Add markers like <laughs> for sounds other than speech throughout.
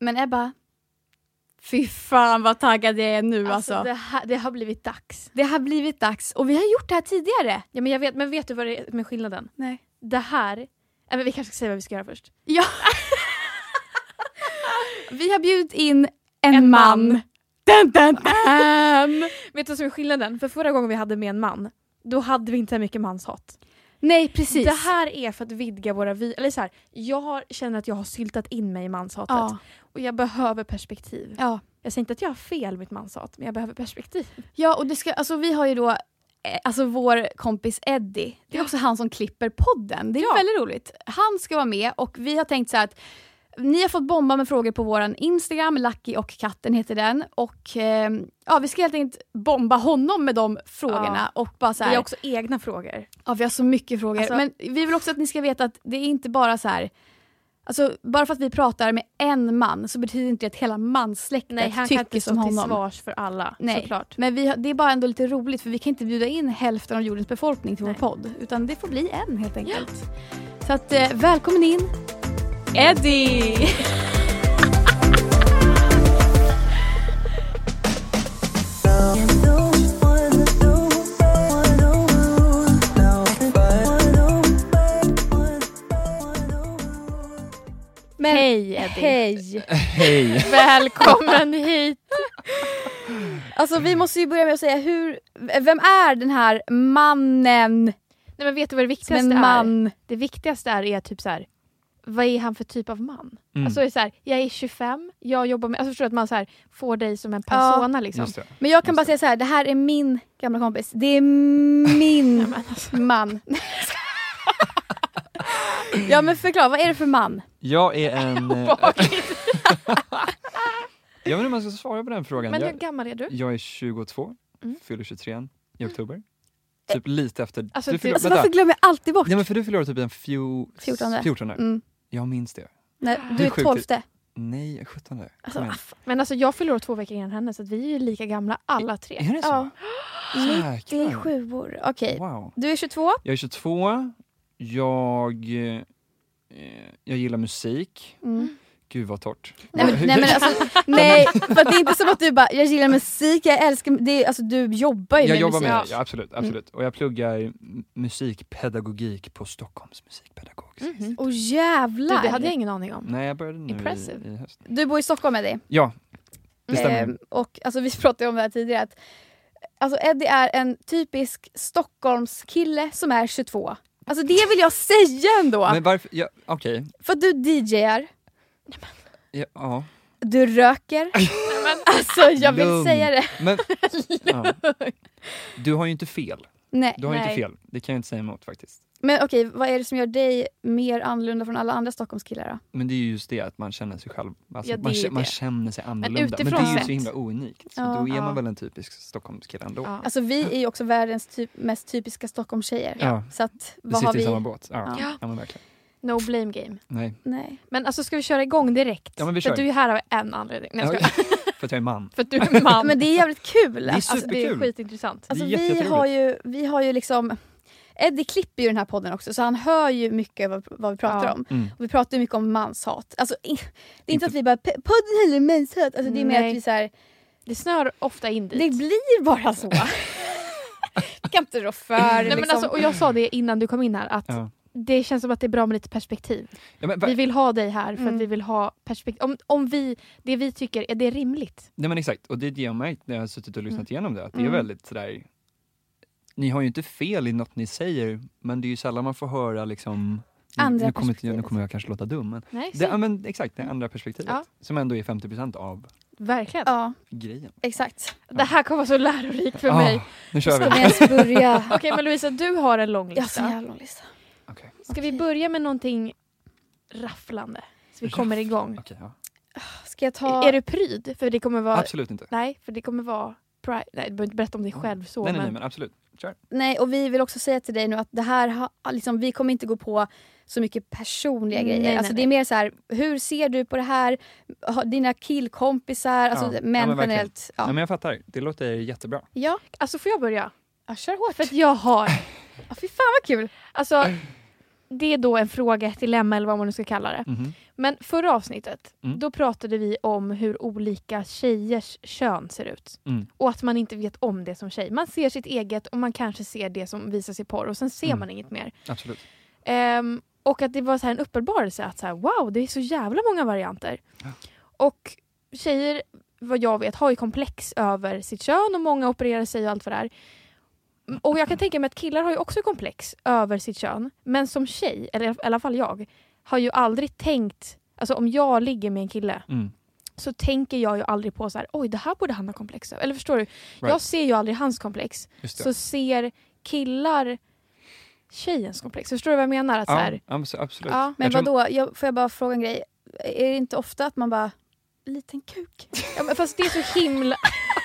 Men Ebba, fy fan vad taggad jag är nu alltså. Alltså, det... det, ha, det har blivit dags. har blivit dags och vi har gjort det här tidigare. Ja, men, jag vet, men vet du vad det är med skillnaden? Nej. Det här... äh, men vi kanske ska säga vad vi ska göra först. Ja. <laughs> vi har bjudit in en, En man. man. Dun, dun, dun. <laughs> Vet du vad som är skillnaden? För förra gången vi hade med en man, då hade vi inte så mycket manshat. Nej precis. Det här är för att vidga våra vy... Eller så här, jag har, känner att jag har syltat in mig i manshatet. ja. Och jag behöver perspektiv. Ja. Jag säger inte att jag har fel med mitt manshat, men jag behöver perspektiv. ja och det ska, alltså, vi har ju då eh, Alltså vår kompis Eddie, det är Ja. också han som klipper podden. Det är Ja. väldigt roligt. Han ska vara med och vi har tänkt så att ni har fått bomba med frågor på vår Instagram, Lucky och katten heter den. Och eh, ja, Vi ska helt enkelt bomba honom med de frågorna. Och bara så Vi här, har också egna frågor. Ja, vi har så mycket frågor. Alltså- Men vi vill också att ni ska veta att det är inte bara så här... Alltså, bara för att vi pratar med en man så betyder inte det att hela manssläktet Nej, han kan tycker inte som stå till honom. svars för alla. Nej. Såklart. Men vi det är bara ändå lite roligt för vi kan inte bjuda in hälften av jordens befolkning till Nej. vår podd. Utan det får bli en helt enkelt. Så att, eh, välkommen in Eddie! Men, Hej Eddie. Hej! Hej! Välkommen <laughs> hit! Alltså vi måste ju börja med att säga hur, vem är den här mannen Nej, men vet du vad det viktigaste en är? man? Det viktigaste är, är typ så här. Vad är han för typ av man? Mm. Alltså det är så här, jag är 25, jag jobbar med, alltså förstår du att man så här, får dig som en persona liksom. Just det. Men jag kan Just bara det. säga så här, det här är min gamla kompis. Det är <laughs> min man. ja men förklara, vad är det för man? Jag är en... <laughs> eh, <laughs> jag vet inte om man ska svara på den frågan. Men hur jag, gammal är du? jag är 22, Mm. fyller 23 i oktober. Typ lite efter... Alltså, du fyller, Alltså varför glömmer jag alltid bort? Nej men för du fyller typ den fjo, 14. 14. Mm. Jag minns det. Nej, du är sjukt. tolfte. Nej, jag är 17. Kom Alltså, Men alltså jag fyller år två veckor innan henne så vi är lika gamla alla tre. Är det så? ja. Det är Jäklar. sju år. Okej, Wow. du är 22. Jag är 22, jag, eh, jag gillar musik. Mm. Gud vad torrt. Nej, men, nej, men alltså, <laughs> nej, för det är inte som att du bara, jag gillar musik, jag älskar, det är, alltså du jobbar ju jag med jobbar musik. med ja, absolut. absolut. Och jag pluggar musikpedagogik på Stockholms musikpedagogiska Mhm. Åh Du, jävlar! det hade jag ingen aning om. Nej, jag började nu Impressive. i, i höst. Du bor i Stockholm Eddie. Ja, det stämmer. Ehm, och alltså, vi <laughs> pratade om det här tidigare. Att, alltså, Eddie är en typisk Stockholmskille som är 22. Alltså det vill jag säga ändå! Men varför, ja, okej. För att du DJar, Ja, ja. du röker. <laughs> alltså jag vill Lugn. säga det. Men, <laughs> ja. Du har ju inte fel. Nej. Du har ju inte Nej. fel. Det kan jag inte säga emot faktiskt. Men okej, vad är det som gör dig mer annorlunda från alla andra Stockholmskillar då? Men det är ju just det att man känner sig själv, alltså, Ja, det man, man det. känner sig annorlunda. Men, det utifrån är ju så himla ounikt. Så Ja. då är Ja. man väl en typisk Stockholmskille ändå. Ja. Alltså vi är ju också världens typ, mest typiska Stockholmstjejer. Ja. Så att, Vi vad har sitter i vi? samma båt. Ja, Ja. ja. men verkligen. No blame game. Nej. Nej. Men alltså ska vi köra igång direkt? Ja, men vi För kör. att du är här av en anledning. Nej, jag <laughs> för att jag är man. För att du är man. <laughs> Men det är jävligt kul. Det är Alltså, alltså, det är superkul. skitintressant. alltså, det är vi, har ju, vi har ju liksom... Eddie klipper ju den här podden också så han hör ju mycket vad, vad vi pratar Ja. om. Mm. Och vi pratar ju mycket om manshat. Alltså, det är inte, Inte- att vi bara "P- podden handlar om manshat. Alltså, det är mer att vi så här, Det snör ofta in dit. det blir bara så. Vi kan inte rå för Nej, liksom. men alltså, och jag sa det innan du kom in här att Ja. Det känns som att det är bra med lite perspektiv. Ja, men, Vi vill ha dig här för Mm. att vi vill ha perspektiv. Om, om vi, det vi tycker, är det rimligt? Nej men exakt, och det är det jag märkt när jag har suttit och lyssnat igenom det, att det är Mm. väldigt sådär Ni har ju inte fel i något ni säger, men det är ju sällan man får höra liksom Andra nu, kommer, inte- nu kommer jag kanske låta dum, men Nej, det, ja, men exakt, det andra perspektivet. Ja. Som ändå är 50% av verkligen. Ja, grejen. exakt. Det här kommer vara så lärorikt för Ah, mig. Nu kör Ska vi vi! ens börja? <laughs> Okej men Lovisa, du har en lång Jag har lista. jävla lång lista. Ska vi börja med någonting rafflande. Så vi kommer igång. Okej, ja. Ska jag ta... Är du pryd? För det kommer vara... Absolut inte. Nej, för det kommer vara... Pri- nej, du behöver inte berätta om dig själv så. nej, nej, nej, men... men absolut. Kör. Nej, och vi vill också säga till dig nu att det här har, liksom, vi kommer inte gå på så mycket personliga Nej, grejer. nej, alltså, det nej. är mer så här, hur ser du på det här? Dina killkompisar, alltså Ja, män ja, men generellt. Ja. Ja. men jag fattar. Det låter jättebra. Ja. Alltså får jag börja? ja, kör hårt. För att jag har... <laughs> Ja, fy fan vad kul. Alltså, det är då en fråga, ett dilemma eller vad man nu ska kalla det. Mhm. Men förra avsnittet, Mm. då pratade vi om hur olika tjejers kön ser ut. Mm. Och att man inte vet om det som tjej. Man ser sitt eget och man kanske ser det som visas i porr och sen ser Mm. man inget mer. Absolut. Ehm, och att det var så här en uppenbarelse att så här, wow, det är så jävla många varianter. Ja. Och tjejer, vad jag vet, har ju komplex över sitt kön och många opererar sig och allt vad det är. Och jag kan tänka mig att killar har ju också komplex över sitt kön. Men som tjej, eller i alla fall jag, har ju aldrig tänkt, alltså om jag ligger med en kille Mm. så tänker jag ju aldrig på så här, oj det här borde han ha komplex över. Eller förstår du? Jag Right. ser ju aldrig hans komplex. Så ser killar tjejens komplex. Förstår du vad jag menar? Att så här, abs- absolut. ja, Men Jag vadå, jag, får jag bara fråga en grej? Är det inte ofta att man bara, liten kuk? ja, men fast det är så himla, <laughs>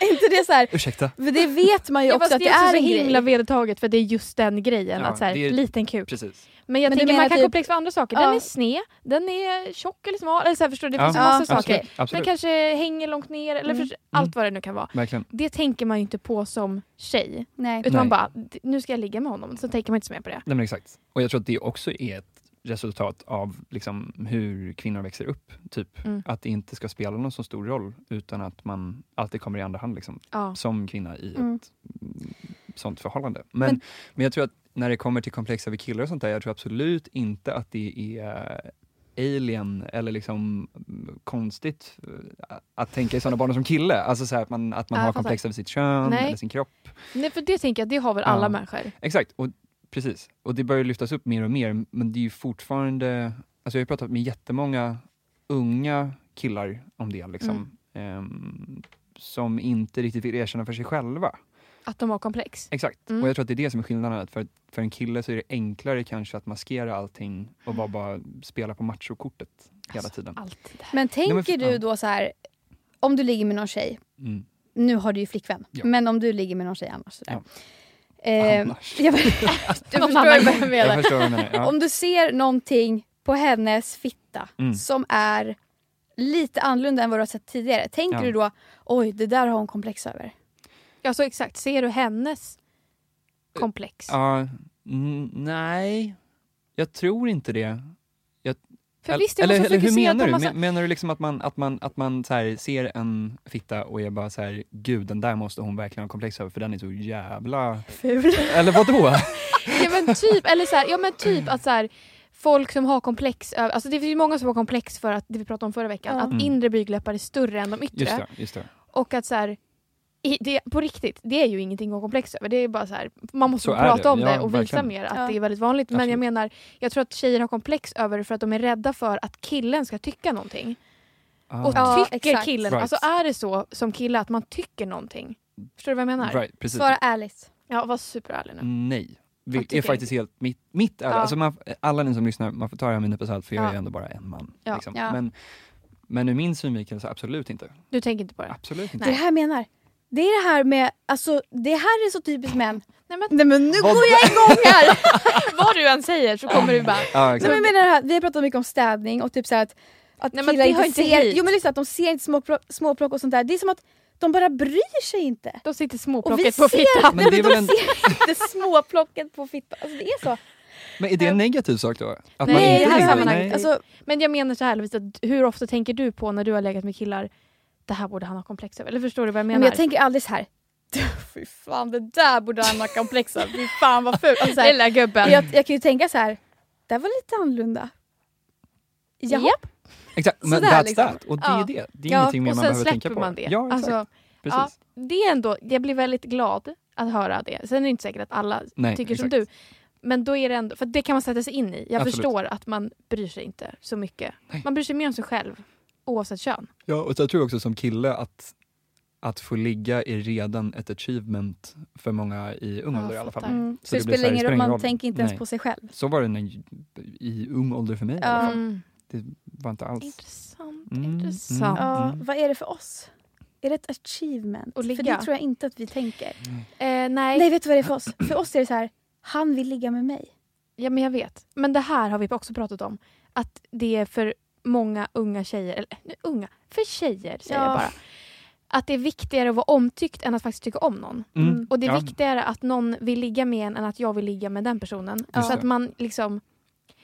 är <laughs> inte det så här, Ursäkta? för det vet man ju också att det är är också en så himla grej. vedertaget för det är just den grejen. Ja, att så här, är- liten kuk. Precis. Men jag Men tänker man kan typ- komplex för andra saker. Den Ja. är sned, den är tjock eller smal. Eller så här, förstår du? Det finns ja, massa absolut. saker. Absolut. Den kanske hänger långt ner eller Mm. förstår, allt vad det nu kan vara. Verkligen. Det tänker man ju inte på som tjej. Nej. Utan Nej. man bara, "D- nu ska jag ligga med honom. Så tänker man inte så mer på det. Nej, men exakt. Och jag tror att det också är ett resultat av liksom, hur kvinnor växer upp. Typ. Mm. Att det inte ska spela någon så stor roll utan att man alltid kommer i andra hand liksom, Ja. som kvinna i Mm. ett sånt förhållande. Men, men, Men- jag tror att när det kommer till komplex över killar och sånt där, jag tror absolut inte att det är alien eller liksom konstigt eh, att tänka i sådana banor som kille. Alltså så att man, att man Ja, har komplex över sitt kön Nej. eller sin kropp. Nej, för det tänker jag, det har väl alla Ja. människor. Exakt, och precis. Och det börjar lyftas upp mer och mer, men det är ju fortfarande... Alltså jag har pratat med jättemånga unga killar om det, liksom, ehm, som inte riktigt vill erkänna för sig själva. Att de har komplex. Exakt, Mm. och jag tror att det är det som är skillnaden. att För, för en kille så är det enklare kanske att maskera allting och bara, bara spela på machokortet hela Alltså, tiden. Alltid. Men tänker men för- du då så här, om du ligger med någon tjej, Mm. nu har du ju flickvän, Ja. men om du ligger med någon tjej annars. Sådär. Ja. Eh, <laughs> <laughs> jag, du förstår vad jag menar. Jag vad menar. Ja. Om du ser någonting på hennes fitta Mm. som är lite annorlunda än vad du har sett tidigare, tänker Ja. du då oj det där har hon komplex över? Ja, så exakt. Ser du hennes komplex? Ja, mm, nej, jag tror inte det. För Eller- visst, jag eller, måste eller hur menar du? massa... Men- Menar du liksom att man, att man, att man så ser en fitta och är bara så här, gud den där måste hon verkligen ha komplex över för den är så jävla... Ful. Eller vadå? <laughs> Ja men typ, eller så här, ja men typ att så här, folk som har komplex, alltså det finns ju många som har komplex för att, det vi pratade om förra veckan, Ja. att Mm. inre blygdläppar är större än de yttre. Just det, just det. Och att så här, i, det, på riktigt, det är ju ingenting att ha komplex över. Det är bara så här, man måste Så prata det. om Ja, det och visa verkligen. mer att Ja. det är väldigt vanligt. Men jag Absolut. menar, jag tror att tjejer har komplex över det för att de är rädda för att killen ska tycka någonting. Ah. Och Ja, tycker exakt. killen, Right. alltså är det så som kille att man tycker någonting? Förstår du vad jag menar? Right. Svara ärligt. Ja, var superärlig nu. Nej. Jag Det är faktiskt helt mitt, mitt ärliga. Ja. Alltså man, alla ni som lyssnar, man får ta det här med en nypa salt för jag Ja. är ändå bara en man. Ja. Liksom. Ja. Men, men ur min synvinkel så absolut inte. Du tänker inte på det? Absolut inte. är det här jag menar. Det är det här med, alltså det här är så typiskt män. Nej men Nej men nu Vad- går jag igång här! <laughs> vad du än säger så kommer du bara... Ja, Nej, men jag menar det här, vi har pratat mycket om städning och typ så här att, att Nej, men killar inte ser, hit. jo men lyssna, att de ser inte småplock, småplock och sånt där. Det är som att de bara bryr sig inte. De sitter småplocket på fittan. Men det är de väl en- ser inte småplocket på fittan. Alltså det är så. Men är det en negativ sak då? Att Nej, man inte det här lägger- sammanhanget, nej. Alltså, Men jag menar så här Lovisa, hur ofta tänker du på när du har legat med killar, det här borde han ha komplex över? Eller förstår du vad jag men menar? jag tänker aldrig så här. <laughs> Fy fan, det där borde han ha komplex av. Fy fan vad fult. Alltså, Lilla gubben. jag, jag kan ju tänka så här. det här var lite annorlunda. Jaha. Japp. Exakt, men Sådär, that's liksom. that. Och det är Ja. ju det. Det är Ja, ingenting mer och man sen behöver tänka släpper på. man det. Ja, exakt. alltså, Precis. ja, det är ändå, jag blir väldigt glad att höra det. Sen är det inte säkert att alla Nej, tycker exakt. som du. Men då är det ändå, för det kan man sätta sig in i. Jag Absolut. förstår att man bryr sig inte så mycket. Nej. Man bryr sig mer om sig själv, oavsett kön. Ja, och så jag tror också som kille att att få ligga är redan ett achievement för många i ung Ja, ålder i alla fall. Mm. Så, Så det spelar ingen det roll, man tänker inte ens Nej. på sig själv. Så var det när, i ung ålder för mig i Ja. alla fall. Mm. Det var inte alls... Intressant, Mm, intressant. mm. Ja, vad är det för oss? Är det ett achievement? Att För ligga? det tror jag inte att vi tänker. Eh, nej, Nej, vet du vad det är för oss? För oss är det så här, han vill ligga med mig. Ja, men jag vet. Men det här har vi också pratat om. Att det är för många unga tjejer, eller nej, unga, för tjejer säger Ja. jag bara. Att det är viktigare att vara omtyckt än att faktiskt tycka om någon. Mm. Och det är Ja. viktigare att någon vill ligga med en än att jag vill ligga med den personen. Just Så att man liksom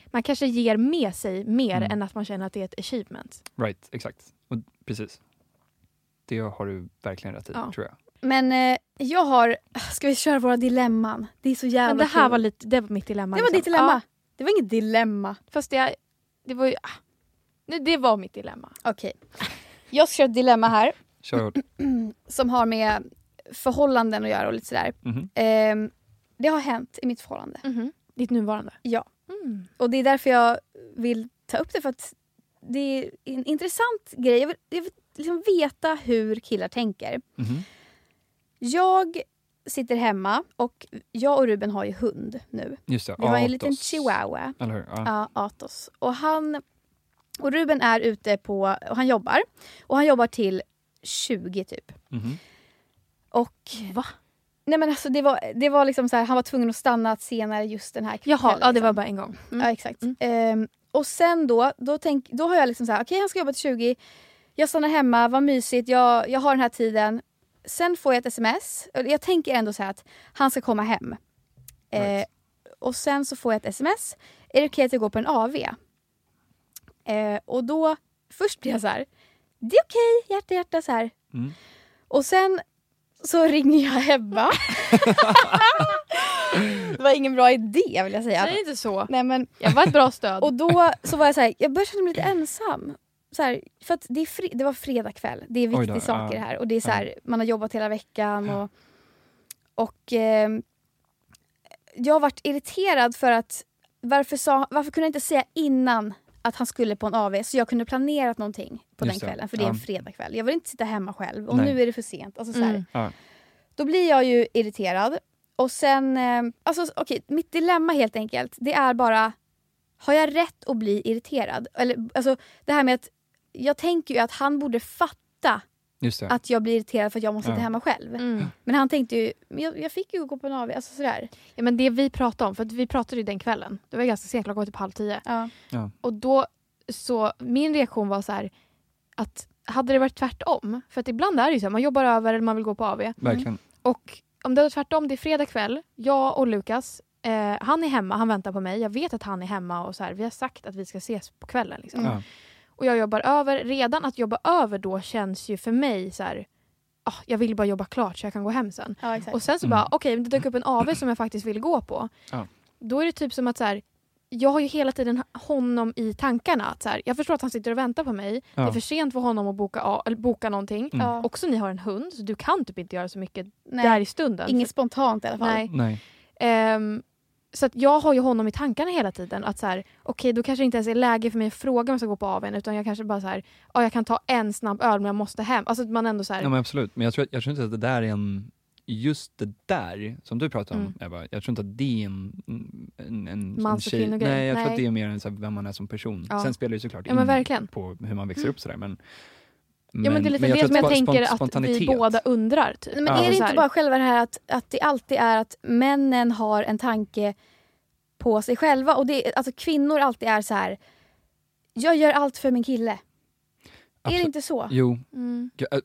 man kanske ger med sig mer Mm. än att man känner att det är ett achievement. Right, exakt. Och, precis. Det har du verkligen rätt i, Ja. tror jag. Men eh, jag har, ska vi köra våra dilemman? Det är så jävla Men det här kul. var, lite, det var mitt dilemma. Det var liksom. ditt dilemma. Ja, Det var inget dilemma. fast det, det var ju... ah. Nej, Det var mitt dilemma. Okej. Jag ska köra ett dilemma här Kör hårt. <clears throat> som har med förhållanden att göra och lite sådär. Mhm. Ehm, det har hänt i mitt förhållande. Mhm. Ditt nuvarande? Ja. Mm. Och det är därför jag vill ta upp det för att det är en intressant grej. Jag vill, jag vill liksom veta hur killar tänker. Mhm. Jag sitter hemma och jag och Ruben har ju hund nu. Just det, Vi har en liten Atos. chihuahua. Eller hur? Ja. Ja, Atos. Och han och Ruben är ute på, och han jobbar. Och han jobbar till 20 typ. Mhm. Och Va? nej men alltså det var, det var liksom så här, han var tvungen att stanna senare just den här kvällen. Jaha, ja, det liksom. var bara en gång. Mm. Ja exakt. Mm. Ehm, och sen då, då, tänk, då har jag liksom så här, okej han ska jobba till 20. Jag stannar hemma, vad mysigt, jag, jag har den här tiden. Sen får jag ett sms. Och Jag tänker ändå så här att han ska komma hem. Eh, Right. och sen så får jag ett sms. Är det okej att jag går på en AV? Eh, och då, först blir jag så här. Det är okej, hjärta hjärta så här. Mm. Och sen så ringer jag Ebba. det var ingen bra idé vill jag säga. Säg inte så. Nej, men, Jag var ett bra stöd. och då så var jag så här, jag började känna mig lite ensam. Så här, för att det, är fri, det var fredag kväll, det är viktiga då, saker här. Och det är så här, man har jobbat hela veckan. Och, och ehm, jag har varit irriterad för att varför, sa, varför kunde jag inte säga innan att han skulle på en AV så jag kunde planerat någonting på Just den kvällen. För det är en fredagkväll. Jag vill inte sitta hemma själv och Nej. nu är det för sent. Alltså, så. Mm. Då blir jag ju irriterad. Och sen, eh, alltså okej, mitt dilemma helt enkelt, det är bara, har jag rätt att bli irriterad? Eller, alltså det här med att, jag tänker ju att han borde fatta. Att jag blir irriterad för att jag måste sitta Ja. hemma själv. Mm. Men han tänkte ju, men jag, jag fick ju gå på en AV, alltså sådär. Ja, men det vi pratade om, för att vi pratade ju den kvällen. Det var ganska sent, klockan var typ halv tio. Ja. Och då, så min reaktion var så här att hade det varit tvärtom, för att ibland är det ju så här, man jobbar över eller man vill gå på AV. Verkligen. Och om det var tvärtom, det är fredag kväll, jag och Lukas, eh, han är hemma, han väntar på mig. Jag vet att han är hemma och så här, vi har sagt att vi ska ses på kvällen. Liksom. Mm. Ja. Och jag jobbar över. Redan att jobba över då känns ju för mig så här, ah, jag vill bara jobba klart så jag kan gå hem sen. Ja. Och sen så Mm. bara, okej, det dök upp en AV som jag faktiskt vill gå på. Ja. Då är det typ som att så här, jag har ju hela tiden honom i tankarna. Att så här, jag förstår att han sitter och väntar på mig. Det är Ja. för sent för honom att boka, eller boka någonting. Mm. Ja. Också ni har en hund, så du kan typ inte göra så mycket Nej, där i stunden. Inget spontant i alla fall. Nej. Nej. Ehm, så att jag har ju honom i tankarna hela tiden. Att så här, okej då kanske det inte ens är läge för mig att fråga om jag ska gå på AWn utan jag kanske bara så här, ja jag kan ta en snabb öl men jag måste hem. Alltså att man ändå så här, Ja, men absolut. Men jag tror, jag tror inte att det där är en... Just det där som du pratar om, Mm. Ebba, jag tror inte att det är en, en, en, Mans en tjej. Nej, jag tror Nej. att det är mer en, så här, vem man är som person. Ja. Sen spelar det ju såklart Ja, in på hur man växer upp sådär. Men, ja men det är lite det tror som jag tänker att vi båda undrar. Typ. Men Ja. är det inte bara själva det här att, att det alltid är att männen har en tanke på sig själva och det, alltså kvinnor alltid är så här. jag gör allt för min kille. Är det Absolut. inte så? Jo, Mm. Ja, äh,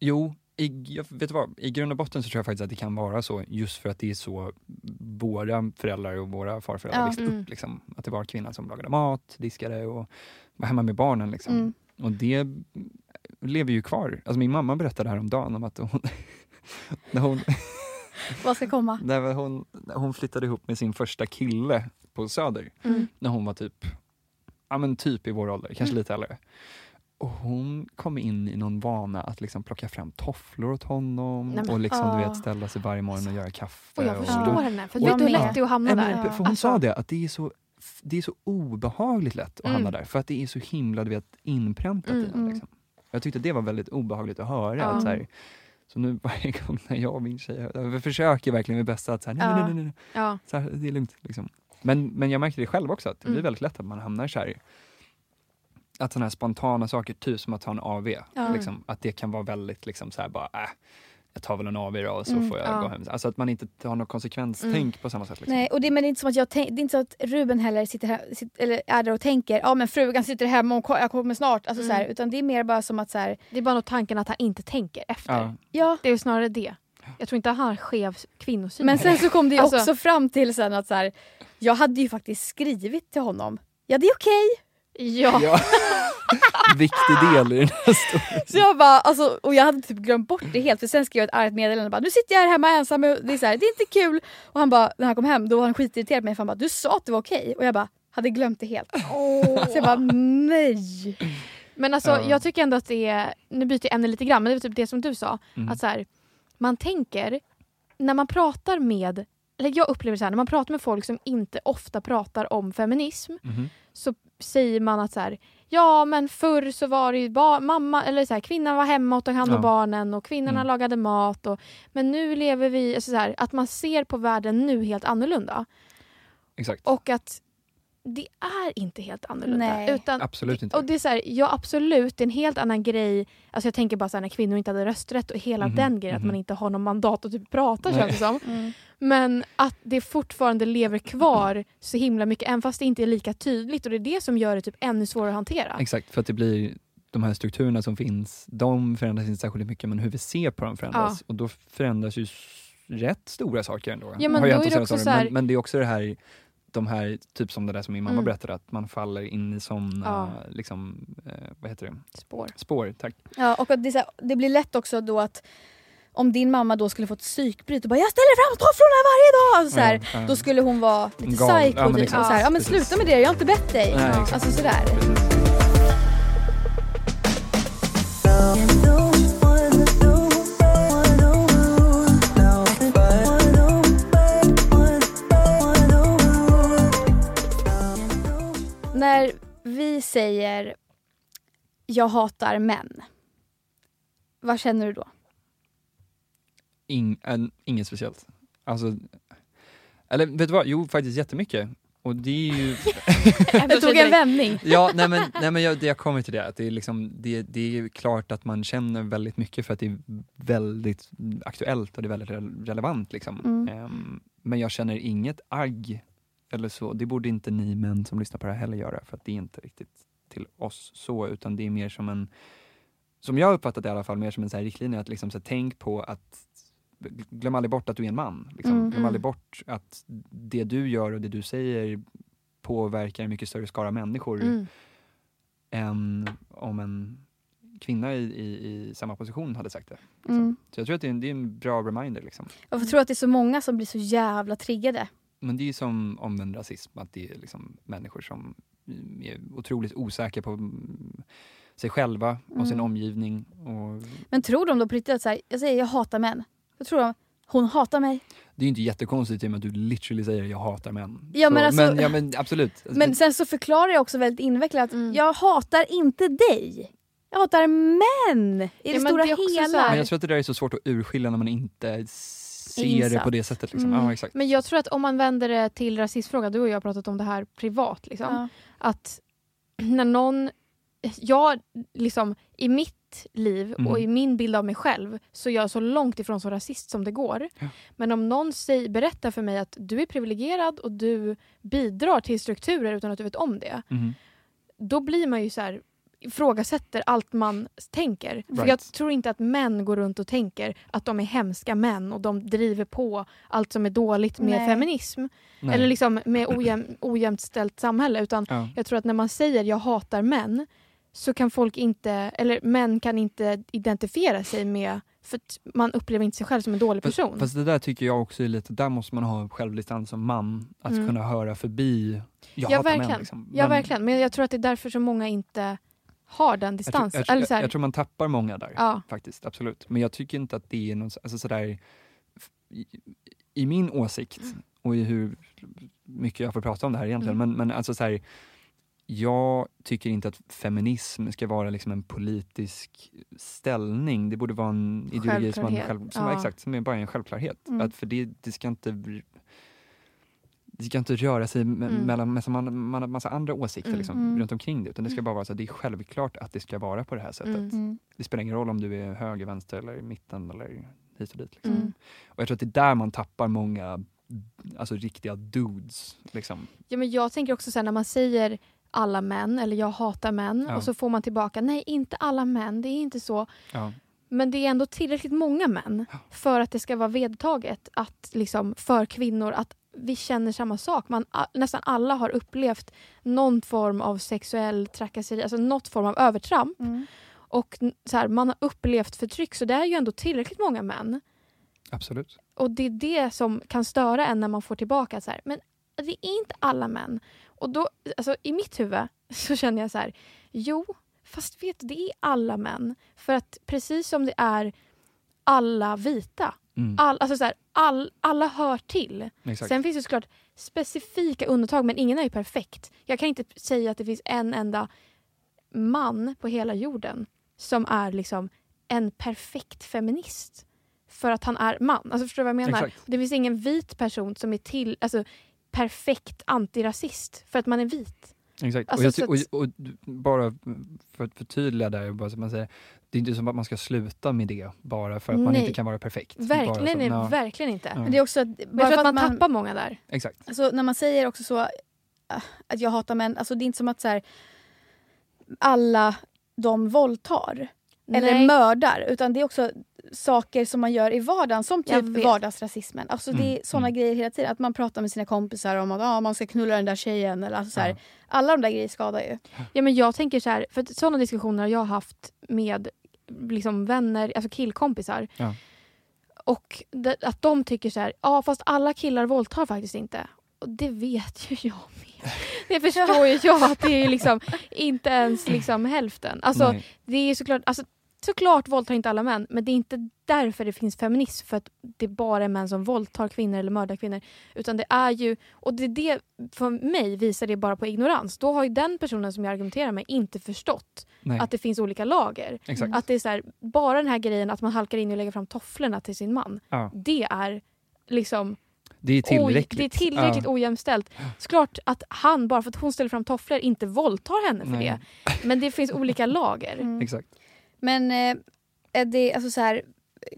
jo i, jag, vet du vad? i grund och botten så tror jag faktiskt att det kan vara så just för att det är så våra föräldrar och våra farföräldrar Ja. växte Mm. upp. Liksom. Att det var kvinnan som lagade mat, diskade och var hemma med barnen. Liksom. Mm. Och det lever ju kvar. Alltså min mamma berättade häromdagen om att hon, <laughs> när hon, <laughs> Vad ska komma? när hon, hon flyttade ihop med sin första kille på Söder, Mm. när hon var typ, ja men typ i vår ålder, kanske Mm. lite äldre. Och hon kom in i någon vana att liksom plocka fram tofflor åt honom Nej, men, och liksom, du ah. vet, ställa sig varje morgon och göra kaffe. Och jag och- förstår henne, för vet du hur lätt det är att hamna där? för hon Alltså, sa det, att det är så det är så obehagligt lätt att Mm. hamna där för att det är så himla du vet, inpräntat i Mm, en. mm. Liksom. Jag tyckte det var väldigt obehagligt att höra. Ja. Att så, här, så nu <laughs> varje gång när jag och min tjej, jag försöker verkligen mitt bästa att så här, nej, Ja. nej, nej, nej. Ja. Så här, det är lugnt. Liksom. Men, men jag märkte det själv också, att det blir Mm. väldigt lätt att man hamnar så här att sådana här spontana saker, typ som att ta en AV, liksom, att det kan vara väldigt liksom så här bara, äh, jag tar väl en AV då och så Mm, får jag ja. gå hem. Alltså att man inte har något konsekvenstänk Mm. på samma sätt. Liksom. Nej, och det, men det är inte som att jag tänk, det är inte så att Ruben heller sitter här, sitter, eller är där och tänker ja men frugan sitter hemma och jag kommer snart. Alltså, Mm. så här, utan det är mer bara som att så här, Det är bara nog tanken att han inte tänker efter. Ja. ja. Det är ju snarare det. Jag tror inte han har skev kvinnosyn. Men sen så kom det ju <laughs> Alltså- också fram till sen att så här, jag hade ju faktiskt skrivit till honom. Ja det är okej. Ja. Ja. <laughs> <laughs> Viktig del i den här storyn. Så jag bara, alltså, och jag hade typ glömt bort det helt för sen skrev jag ett argt meddelande bara, nu sitter jag här hemma ensam och det är, så här, det är inte kul. Och han bara, när han kom hem då var han skitirriterad på mig för han bara, du sa att det var okej. Och jag bara, hade glömt det helt. Så jag bara, nej. Men alltså Ja. jag tycker ändå att det är, nu byter jag ämne lite grann, men det är typ det som du sa. Mm. Att så här, man tänker, när man pratar med, eller jag upplever så här, när man pratar med folk som inte ofta pratar om feminism Mhm. så säger man att så här, ja men förr så var det ju mamma, eller så här, kvinnan var hemma och tog hand om Ja. barnen och kvinnorna Mm. lagade mat. Och, men nu lever vi, alltså så här, att man ser på världen nu helt annorlunda. Exakt. Och att det är inte helt annorlunda. Nej. Utan Absolut inte. och det är så här, ja absolut, det är en helt annan grej. Alltså jag tänker bara så här, när kvinnor inte hade rösträtt och hela Mhm, den grejen, att mhm. man inte har någon mandat att typ prata Nej. känns det som. Mm. Men att det fortfarande lever kvar så himla mycket, även fast det inte är lika tydligt. Och det är det som gör det typ ännu svårare att hantera. Exakt, för att det blir de här strukturerna som finns, de förändras inte särskilt mycket, men hur vi ser på dem förändras. Och då förändras ju rätt stora saker ändå. Ja, men Har jag då är det också så här- men, men det är också det här, de här, typ som det där som min mamma Mm. berättade, att man faller in i sådana, Ja. liksom, eh, vad heter det, Spår. spår. Tack. Ja, och det, här, det blir lätt också då att om din mamma då skulle få ett psykbryt och bara jag ställer fram tofflorna varje dag. Alltså, så här, Ja, ja. Då skulle hon vara lite psycho Ja, men typ. exakt. och så här, ja men sluta med det, jag har inte bett dig. Nej. Alltså sådär. Precis. När vi säger jag hatar män. Vad känner du då? Ing, en, inget speciellt. Alltså, eller vet du vad, jo faktiskt jättemycket. Och det är ju <laughs> Jag tog en vändning. Ja, nej men, <laughs> nej men jag, det jag kommer till det, att det är, liksom, det, det är ju klart att man känner väldigt mycket för att det är väldigt aktuellt och det är väldigt re- relevant. Liksom. Mm. Ehm, men jag känner inget agg eller så. Det borde inte ni män som lyssnar på det här heller göra, för att det är inte riktigt till oss så, utan det är mer som en, som jag uppfattat det i alla fall, mer som en så här riktlinje att liksom så här, tänk på att Glöm aldrig bort att du är en man. Liksom. Mm. Glöm aldrig bort att det du gör och det du säger påverkar en mycket större skara människor Mm. än om en kvinna i, i, i samma position hade sagt det. Mm. Så jag tror att det är en, det är en bra reminder. Liksom. Jag tror att det är så många som blir så jävla triggade. Men det är ju som omvänd rasism, att det är liksom människor som är otroligt osäkra på mm, sig själva och sin Mm. omgivning. Och Men tror de då på riktigt att så här, jag säger jag hatar män. Jag tror de, hon hatar mig. det är ju inte jättekonstigt i och med att du literally säger jag hatar män. Ja, men så, alltså- men, ja, men absolut. Alltså, <laughs> Men sen så förklarar jag också väldigt invecklat. Mm. Jag hatar inte dig. Jag hatar män i det men stora det är också hela. men jag tror att det där är så svårt att urskilja när man inte ser det Insatt. på det sättet. Liksom. Mm. Ja, exakt. Men jag tror att om man vänder det till rasismfrågan, du och jag har pratat om det här privat. Liksom. Ja. Att <clears throat> när någon... Jag, liksom, I mitt liv Mm. och i min bild av mig själv så är jag så långt ifrån så rasist som det går. Ja. Men om någon säger, berättar för mig att du är privilegierad och du bidrar till strukturer utan att du vet om det. Mhm. Då blir man ju så här ifrågasätter allt man tänker. För Right. jag tror inte att män går runt och tänker att de är hemska män och de driver på allt som är dåligt med Nej. feminism. Nej. Eller liksom med ojäm, ojämnt ställt samhälle. Utan ja. jag tror att när man säger jag hatar män så kan folk inte, eller män kan inte identifiera sig med, för att man upplever inte sig själv som en dålig Fast, person. fast det där tycker jag också är lite, där måste man ha självdistans som man, att Mm. kunna höra förbi jag Ja, hatar män. verkligen. Liksom. ja Men verkligen, men jag tror att det är därför så många inte har den Jag distansen. jag, tror- här, jag, jag tror man tappar många där, ja. faktiskt. Absolut. Men jag tycker inte att det är någon, alltså sådär, i, i min åsikt och i hur mycket jag får prata om det här egentligen, Mm. men, men alltså såhär, jag tycker inte att feminism ska vara liksom en politisk ställning. Det borde vara en ideologi som, man själv, som, Ja. exakt, som är bara en självklarhet. Mm. Att för det, det ska inte det ska inte röra sig me- Mm. mellan massa, man, man har massa andra åsikter Mm. liksom, Mm. runt omkring det. Utan det ska bara vara så att det är självklart att det ska vara på det här sättet. Mm. Mm. Det spelar ingen roll om du är höger, vänster eller i mitten eller hit och dit. Liksom. Mm. Och jag tror att det är där man tappar många alltså, riktiga dudes. Liksom. Ja, men jag tänker också så här, när man säger alla män eller jag hatar män Ja. och så får man tillbaka nej inte alla män, det är inte så. Ja. Men det är ändå tillräckligt många män för att det ska vara vedtaget att liksom, för kvinnor att vi känner samma sak. Man, nästan alla har upplevt någon form av sexuell trakasseri, alltså något form av övertramp. Mm. Och så här, man har upplevt förtryck så det är ju ändå tillräckligt många män. Absolut. Och det är det som kan störa en när man får tillbaka så här, men det är inte alla män. Och då, alltså i mitt huvud <laughs> så känner jag så här, jo, fast vet det är alla män. För att precis som det är alla vita, Mm. all, alltså så här, all, alla hör till. Exakt. Sen finns det såklart specifika undantag men ingen är ju perfekt. Jag kan inte säga att det finns en enda man på hela jorden som är liksom en perfekt feminist. För att han är man. Alltså förstår du vad jag menar? Exakt. Det finns ingen vit person som är till, alltså, perfekt antirasist för att man är vit. Exakt. Alltså, och, jag, att- och, och bara för att förtydliga där, bara så man säger, det är inte som att man ska sluta med det bara för att man Nej. inte kan vara perfekt. bara Verkligen, så, ja, verkligen inte. Ja. Men det är också att, bara jag för tror att att man, tappar många där. Exakt. Alltså, när man säger också så äh, att jag hatar män, alltså, det är inte som att så här, alla de våldtar eller Nej. mördar utan det är också saker som man gör i vardagen som typ vardagsrasismen. Alltså, det är Mm, såna mm. grejer hela tiden. Att man pratar med sina kompisar om att ah, man ska knulla den där tjejen. Eller, alltså, så här, Ja. Alla de där grejerna skadar ju. Ja, men jag tänker så här, för sådana diskussioner har jag haft med liksom vänner, alltså killkompisar. Ja. Och det, att de tycker så här, ja fast alla killar våldtar faktiskt inte. Och det vet ju jag med. Det förstår ju jag att det är liksom <laughs> inte ens liksom hälften. Alltså Nej. det är såklart, alltså, såklart våldtar inte alla män men det är inte därför det finns feminism för att det bara är män som våldtar kvinnor eller mördar kvinnor. Utan det är ju, och det, det för mig visar det bara på ignorans. Då har ju den personen som jag argumenterar med inte förstått Nej. att det finns olika lager. Exakt. Att det är så här, bara den här grejen att man halkar in och lägger fram tofflorna till sin man. Ja. Det är liksom Det är oj, tillräckligt. det är tillräckligt Ja. ojämställt. Såklart att han, bara för att hon ställer fram tofflor, inte våldtar henne för Nej. det. Men det finns olika lager. Mm. Exakt. Men eh, är det, alltså, så här,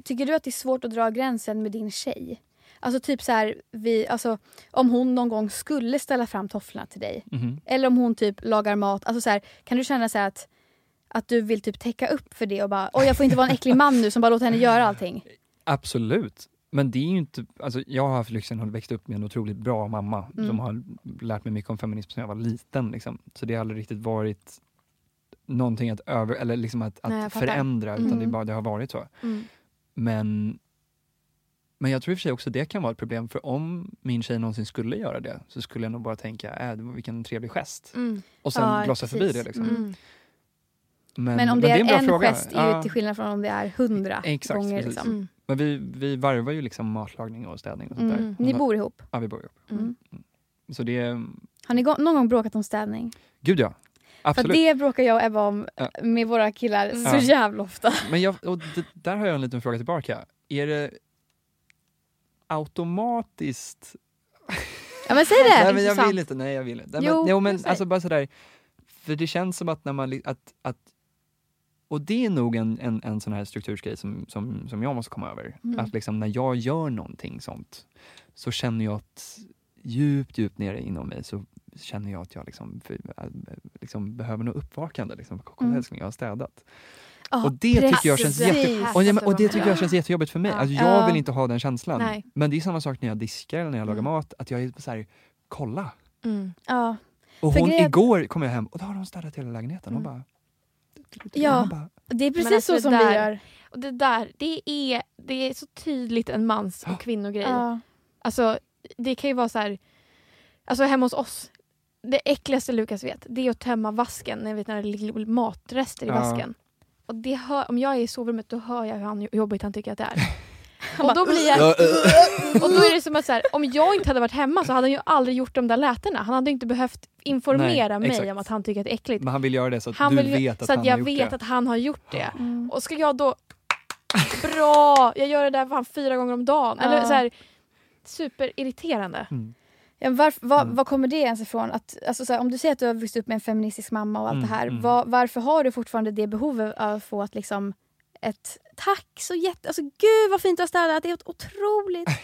tycker du att det är svårt att dra gränsen med din tjej? Alltså typ så här, vi, alltså, om hon någon gång skulle ställa fram tofflorna till dig. Mhm. Eller om hon typ lagar mat. Alltså så här, kan du känna så att, att du vill typ täcka upp för det och bara oj jag får inte vara en äcklig man nu som bara låter henne göra allting. Absolut. Men det är ju inte, alltså jag har haft lyxen att växa upp med en otroligt bra mamma Mm. som har lärt mig mycket om feminism sedan jag var liten. Liksom. Så det har aldrig riktigt varit någonting att över, eller liksom att, att Nej, förändra, utan det, är Mm. bara, det har varit så. Mm. Men, men jag tror i och för sig också det kan vara ett problem, för om min tjej någonsin skulle göra det, så skulle jag nog bara tänka, äh, det vilken trevlig gest. Mm. Och sen Ja, förbi precis. det. Liksom. Mm. Men, om det är, en bra en fråga. gest är ju Ja. till skillnad från om det är hundra Exakt, gånger. Liksom. Mm. Men vi, vi varvar ju liksom matlagning och städning och sånt Mm. där. Ni bor ihop. Ja, vi bor ihop. Mm. Så det är, Har ni någon gång bråkat om städning? gud ja. För det bråkar jag och Ebba om Ja. med våra killar så Ja. jävla ofta. <laughs> Men jag, och det, där har jag en liten fråga tillbaka. Är det automatiskt... Ja men säg <laughs> det! nej, men jag vill inte. Nej, jag vill inte. Nej, Jo, men, jo, men alltså bara sådär. För det känns som att när man... Att, att, och det är nog en, en, en sån här strukturgrej som, som, som jag måste komma över. Mm. Att liksom när jag gör någonting sånt så känner jag att djupt, djupt nere inom mig så känner jag att jag liksom, äh, liksom behöver något uppvakande. Liksom. Kolla Mm. älskling, jag har städat. Ja, och det tycker jag känns jätte... Och, ja, men, fattar och det tycker jag känns jättejobbigt för mig. Ja. Alltså, jag Ja. vill inte ha den känslan. Nej. Men det är samma sak när jag diskar eller när jag lagar Mm. mat, att jag är så här, kolla. Mm. Ja. Och hon, grejen- igår kom jag hem och då har de städat hela lägenheten. Hon Mm. bara... Ja. Hon bara Det är precis alltså så som där- vi gör. Och det där, det är, det är så tydligt en mans och <gasps> kvinnogrej. Ja. Alltså, det kan ju vara så här, alltså hemma hos oss, det äckligaste Lukas vet, det är att tömma vasken när, vet, när det ligger matrester i Ja. vasken. Och det hör, om jag är i sovrummet då hör jag hur han, jobbigt han tycker att det är. <laughs> Och då blir jag... Och då är det som att så här, om jag inte hade varit hemma så hade han ju aldrig gjort de där lätena. Han hade inte behövt informera Nej, mig exakt. om att han tycker att det är äckligt. Men han vill göra det så att Han du vill, vet att så han att jag har gjort vet det. att han har gjort det. Mm. Och ska jag då... <laughs> Bra! Jag gör det där fan fyra gånger om dagen. Eller så här, superirriterande. Mm. Ja, varf, var, Mm. var kommer det ens ifrån? Att, alltså, så här, om du säger att du har vuxit upp med en feministisk mamma och allt Mm, det här. mm. Var, varför har du fortfarande det behovet av att få ett, liksom, ett tack så jätte... Alltså gud vad fint du har städat, det är otroligt. <laughs>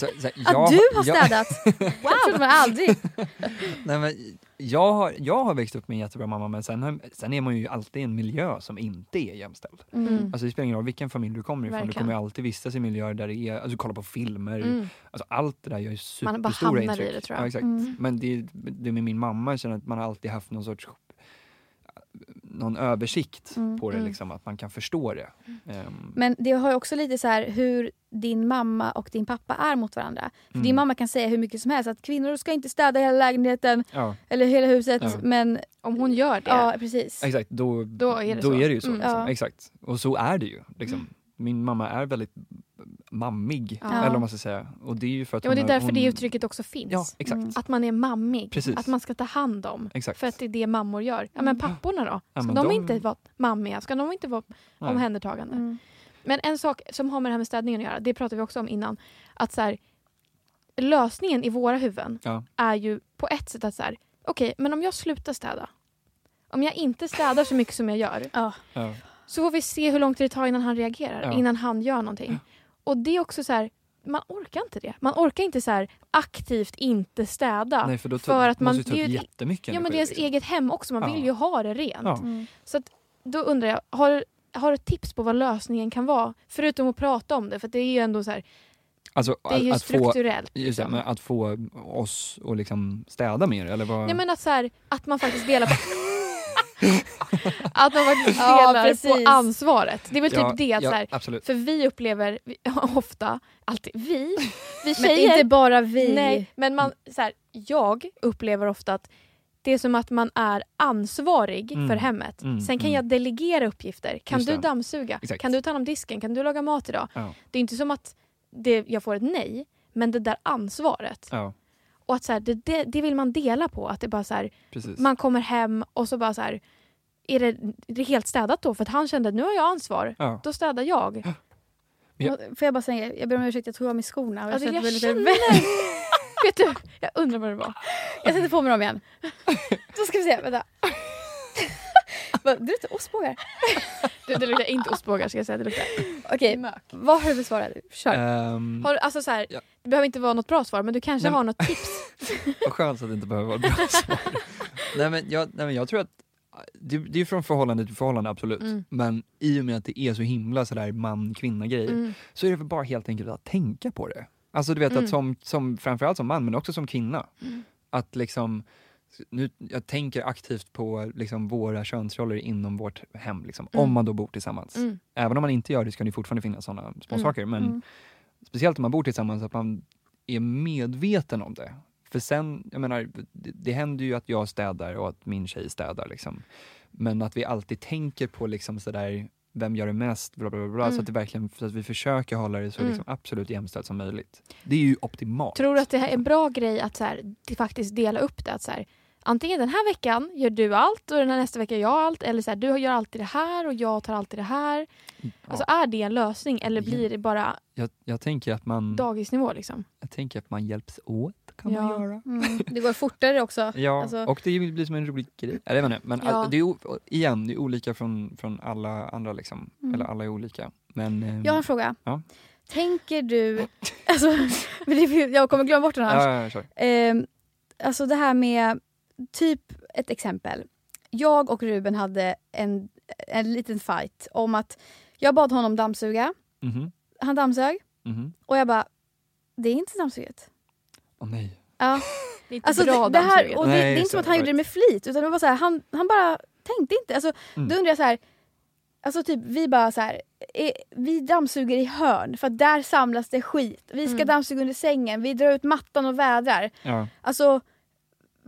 Så här, Att jag- du har jag- städat! <laughs> Wow! Det trodde man aldrig. Nej, men jag, har, jag har växt upp med en jättebra mamma men sen, har- sen är man ju alltid i en miljö som inte är jämställd. Mm. Alltså det spelar ingen roll vilken familj du kommer ifrån, du Verkligen. kommer ju alltid vistas i miljöer där det är, alltså du kollar på filmer, Mm. alltså allt det där gör ju Man bara superstora hamnar i intryck. det, tror jag. Ja, exakt. Mm. Men det, det med min mamma, jag känner att man har alltid haft någon sorts någon översikt Mm, på det, mm. liksom, att man kan förstå det. Ehm, Men det har ju också lite så här hur din mamma och din pappa är mot varandra. För Mm. Din mamma kan säga hur mycket som helst att kvinnor ska inte städa hela lägenheten ja, eller hela huset. Ja. Men Om hon gör det. ja, precis. exakt. Då, Då är det då så. är det ju så. Mm. Liksom. Ja. Exakt. Och så är det ju. Liksom. Min mamma är väldigt mammig, Ja. eller vad man ska säga. Och det är ju för att Ja, och det är därför hon... det uttrycket också finns. Ja, exakt. Mm. Att man är mammig. Precis. Att man ska ta hand om. exakt. För att det är det mammor gör. Ja, men papporna då? Ja, Ska men de, de- inte vara mammiga? Ska de inte vara Nej. omhändertagande? Mm. Men en sak som har med det här med städningen att göra, det pratade vi också om innan. Att så här, lösningen i våra huvuden Ja. är ju på ett sätt att så här, okej, men om jag slutar städa. Om jag inte städar så mycket som jag gör. Så får vi se hur lång tid det tar innan han reagerar. Ja. Innan han gör någonting. Och det är också så här, man orkar inte det. Man orkar inte så här aktivt inte städa. Nej, för då för att man- måste du ta det är upp ju- jättemycket Ja men det är ens liksom. eget hem också, man Ja. vill ju ha det rent. Ja. Mm. Så att, då undrar jag, har, har du ett tips på vad lösningen kan vara? Förutom att prata om det, för det är ju ändå så här, Alltså, det är ju att, få, strukturellt. just det, liksom. men att få oss att liksom städa mer, eller vad? Nej men att, så här, att man faktiskt delar på Att man faktiskt Ja, delar precis. på ansvaret. Det är väl typ ja, det. Att, ja, så här, för vi upplever vi, <laughs> ofta, alltid vi, vi Men tjejer. inte bara vi. Nej, men man, så här, jag upplever ofta att det är som att man är ansvarig Mm. för hemmet. Mm, Sen kan mm. jag delegera uppgifter. Kan Just du det. dammsuga? Exakt. Kan du ta hand om disken? Kan du laga mat idag? Ja, Det är inte som att det, jag får ett nej, men det där ansvaret. ja, Och att så här, det, det, det vill man dela på. Att det bara så här, man kommer hem och så bara så här, är det, det är helt städat då? För att han kände att nu har jag ansvar. ja. Då städar jag. Ja. Får jag bara säga, jag ber om ursäkt, jag tog av mig skorna. Och Alltså, kände jag lite känner- <laughs> Vet du, jag undrar vad det var. Jag sätter på mig dem igen. <laughs> Då ska vi se, vänta. Vad, Du luktar ostbågar. <laughs> Det, det luktar inte ostbågar ska jag säga. Det luktar Okej, vad har du för svar? Kör. Ehm, Har, du- alltså så här, Ja. Det behöver inte vara något bra svar men du kanske Nej, har något tips. <laughs> Vad skönt att det inte behöver vara ett bra svar. <laughs> nej, men jag, nej men jag tror att det, det är från förhållande till förhållande absolut, Mm. men i och med att det är så himla sådär man-kvinna grej Mm. så är det väl bara helt enkelt att tänka på det. Alltså du vet Mm. att som, som, framförallt som man men också som kvinna, Mm. att liksom nu, jag tänker aktivt på liksom våra könsroller inom vårt hem, liksom, Mm. om man då bor tillsammans. Mm. Även om man inte gör det ska det fortfarande finnas sådana små Mm. saker, men Mm. speciellt om man bor tillsammans, att man är medveten om det. För sen, jag menar, det, det händer ju att jag städar och att min tjej städar. Liksom. Men att vi alltid tänker på liksom sådär, vem gör det mest, bla bla bla, Mm. så att det verkligen, så att vi försöker hålla det så Mm. liksom, absolut jämställt som möjligt. Det är ju optimalt. Tror du att det här är en bra grej att så här, faktiskt dela upp det? Att så här, antingen den här veckan gör du allt och den här nästa vecka gör jag allt. Eller så här, du gör alltid det här och jag tar alltid det här. Ja. Alltså är det en lösning eller Ja. blir det bara jag, jag, tänker att man, dagisnivå liksom? jag tänker att man hjälps åt, kan Ja. man göra. Mm. <laughs> Det går fortare också. Ja, Alltså- och det blir som en rolig grej. Eller jag vet inte, men Ja. all, det är, igen, det är olika från, från alla andra liksom. Mm. Eller alla är olika. Men, ehm, Jag har en fråga. Ja. Tänker du... <laughs> Alltså, jag kommer glömma bort den här. ja, ja, kör. Ehm, alltså det här med, typ ett exempel. Jag och Ruben hade en, en liten fight om att jag bad honom dammsuga. Mhm, Han dammsög mhm. och jag bara, det är inte dammsuget. Åh nej. Ja. <laughs> Det är inte Alltså bra det, det, här, och det, Nej, det är inte som att han gjorde det med flit utan det var så här, han, han bara tänkte inte. Alltså, Mm. Då undrar jag så här, alltså typ vi bara så här, eh, vi dammsuger i hörn för att där samlas det skit. Vi ska Mm. dammsuga under sängen, vi drar ut mattan och vädrar. Ja. Alltså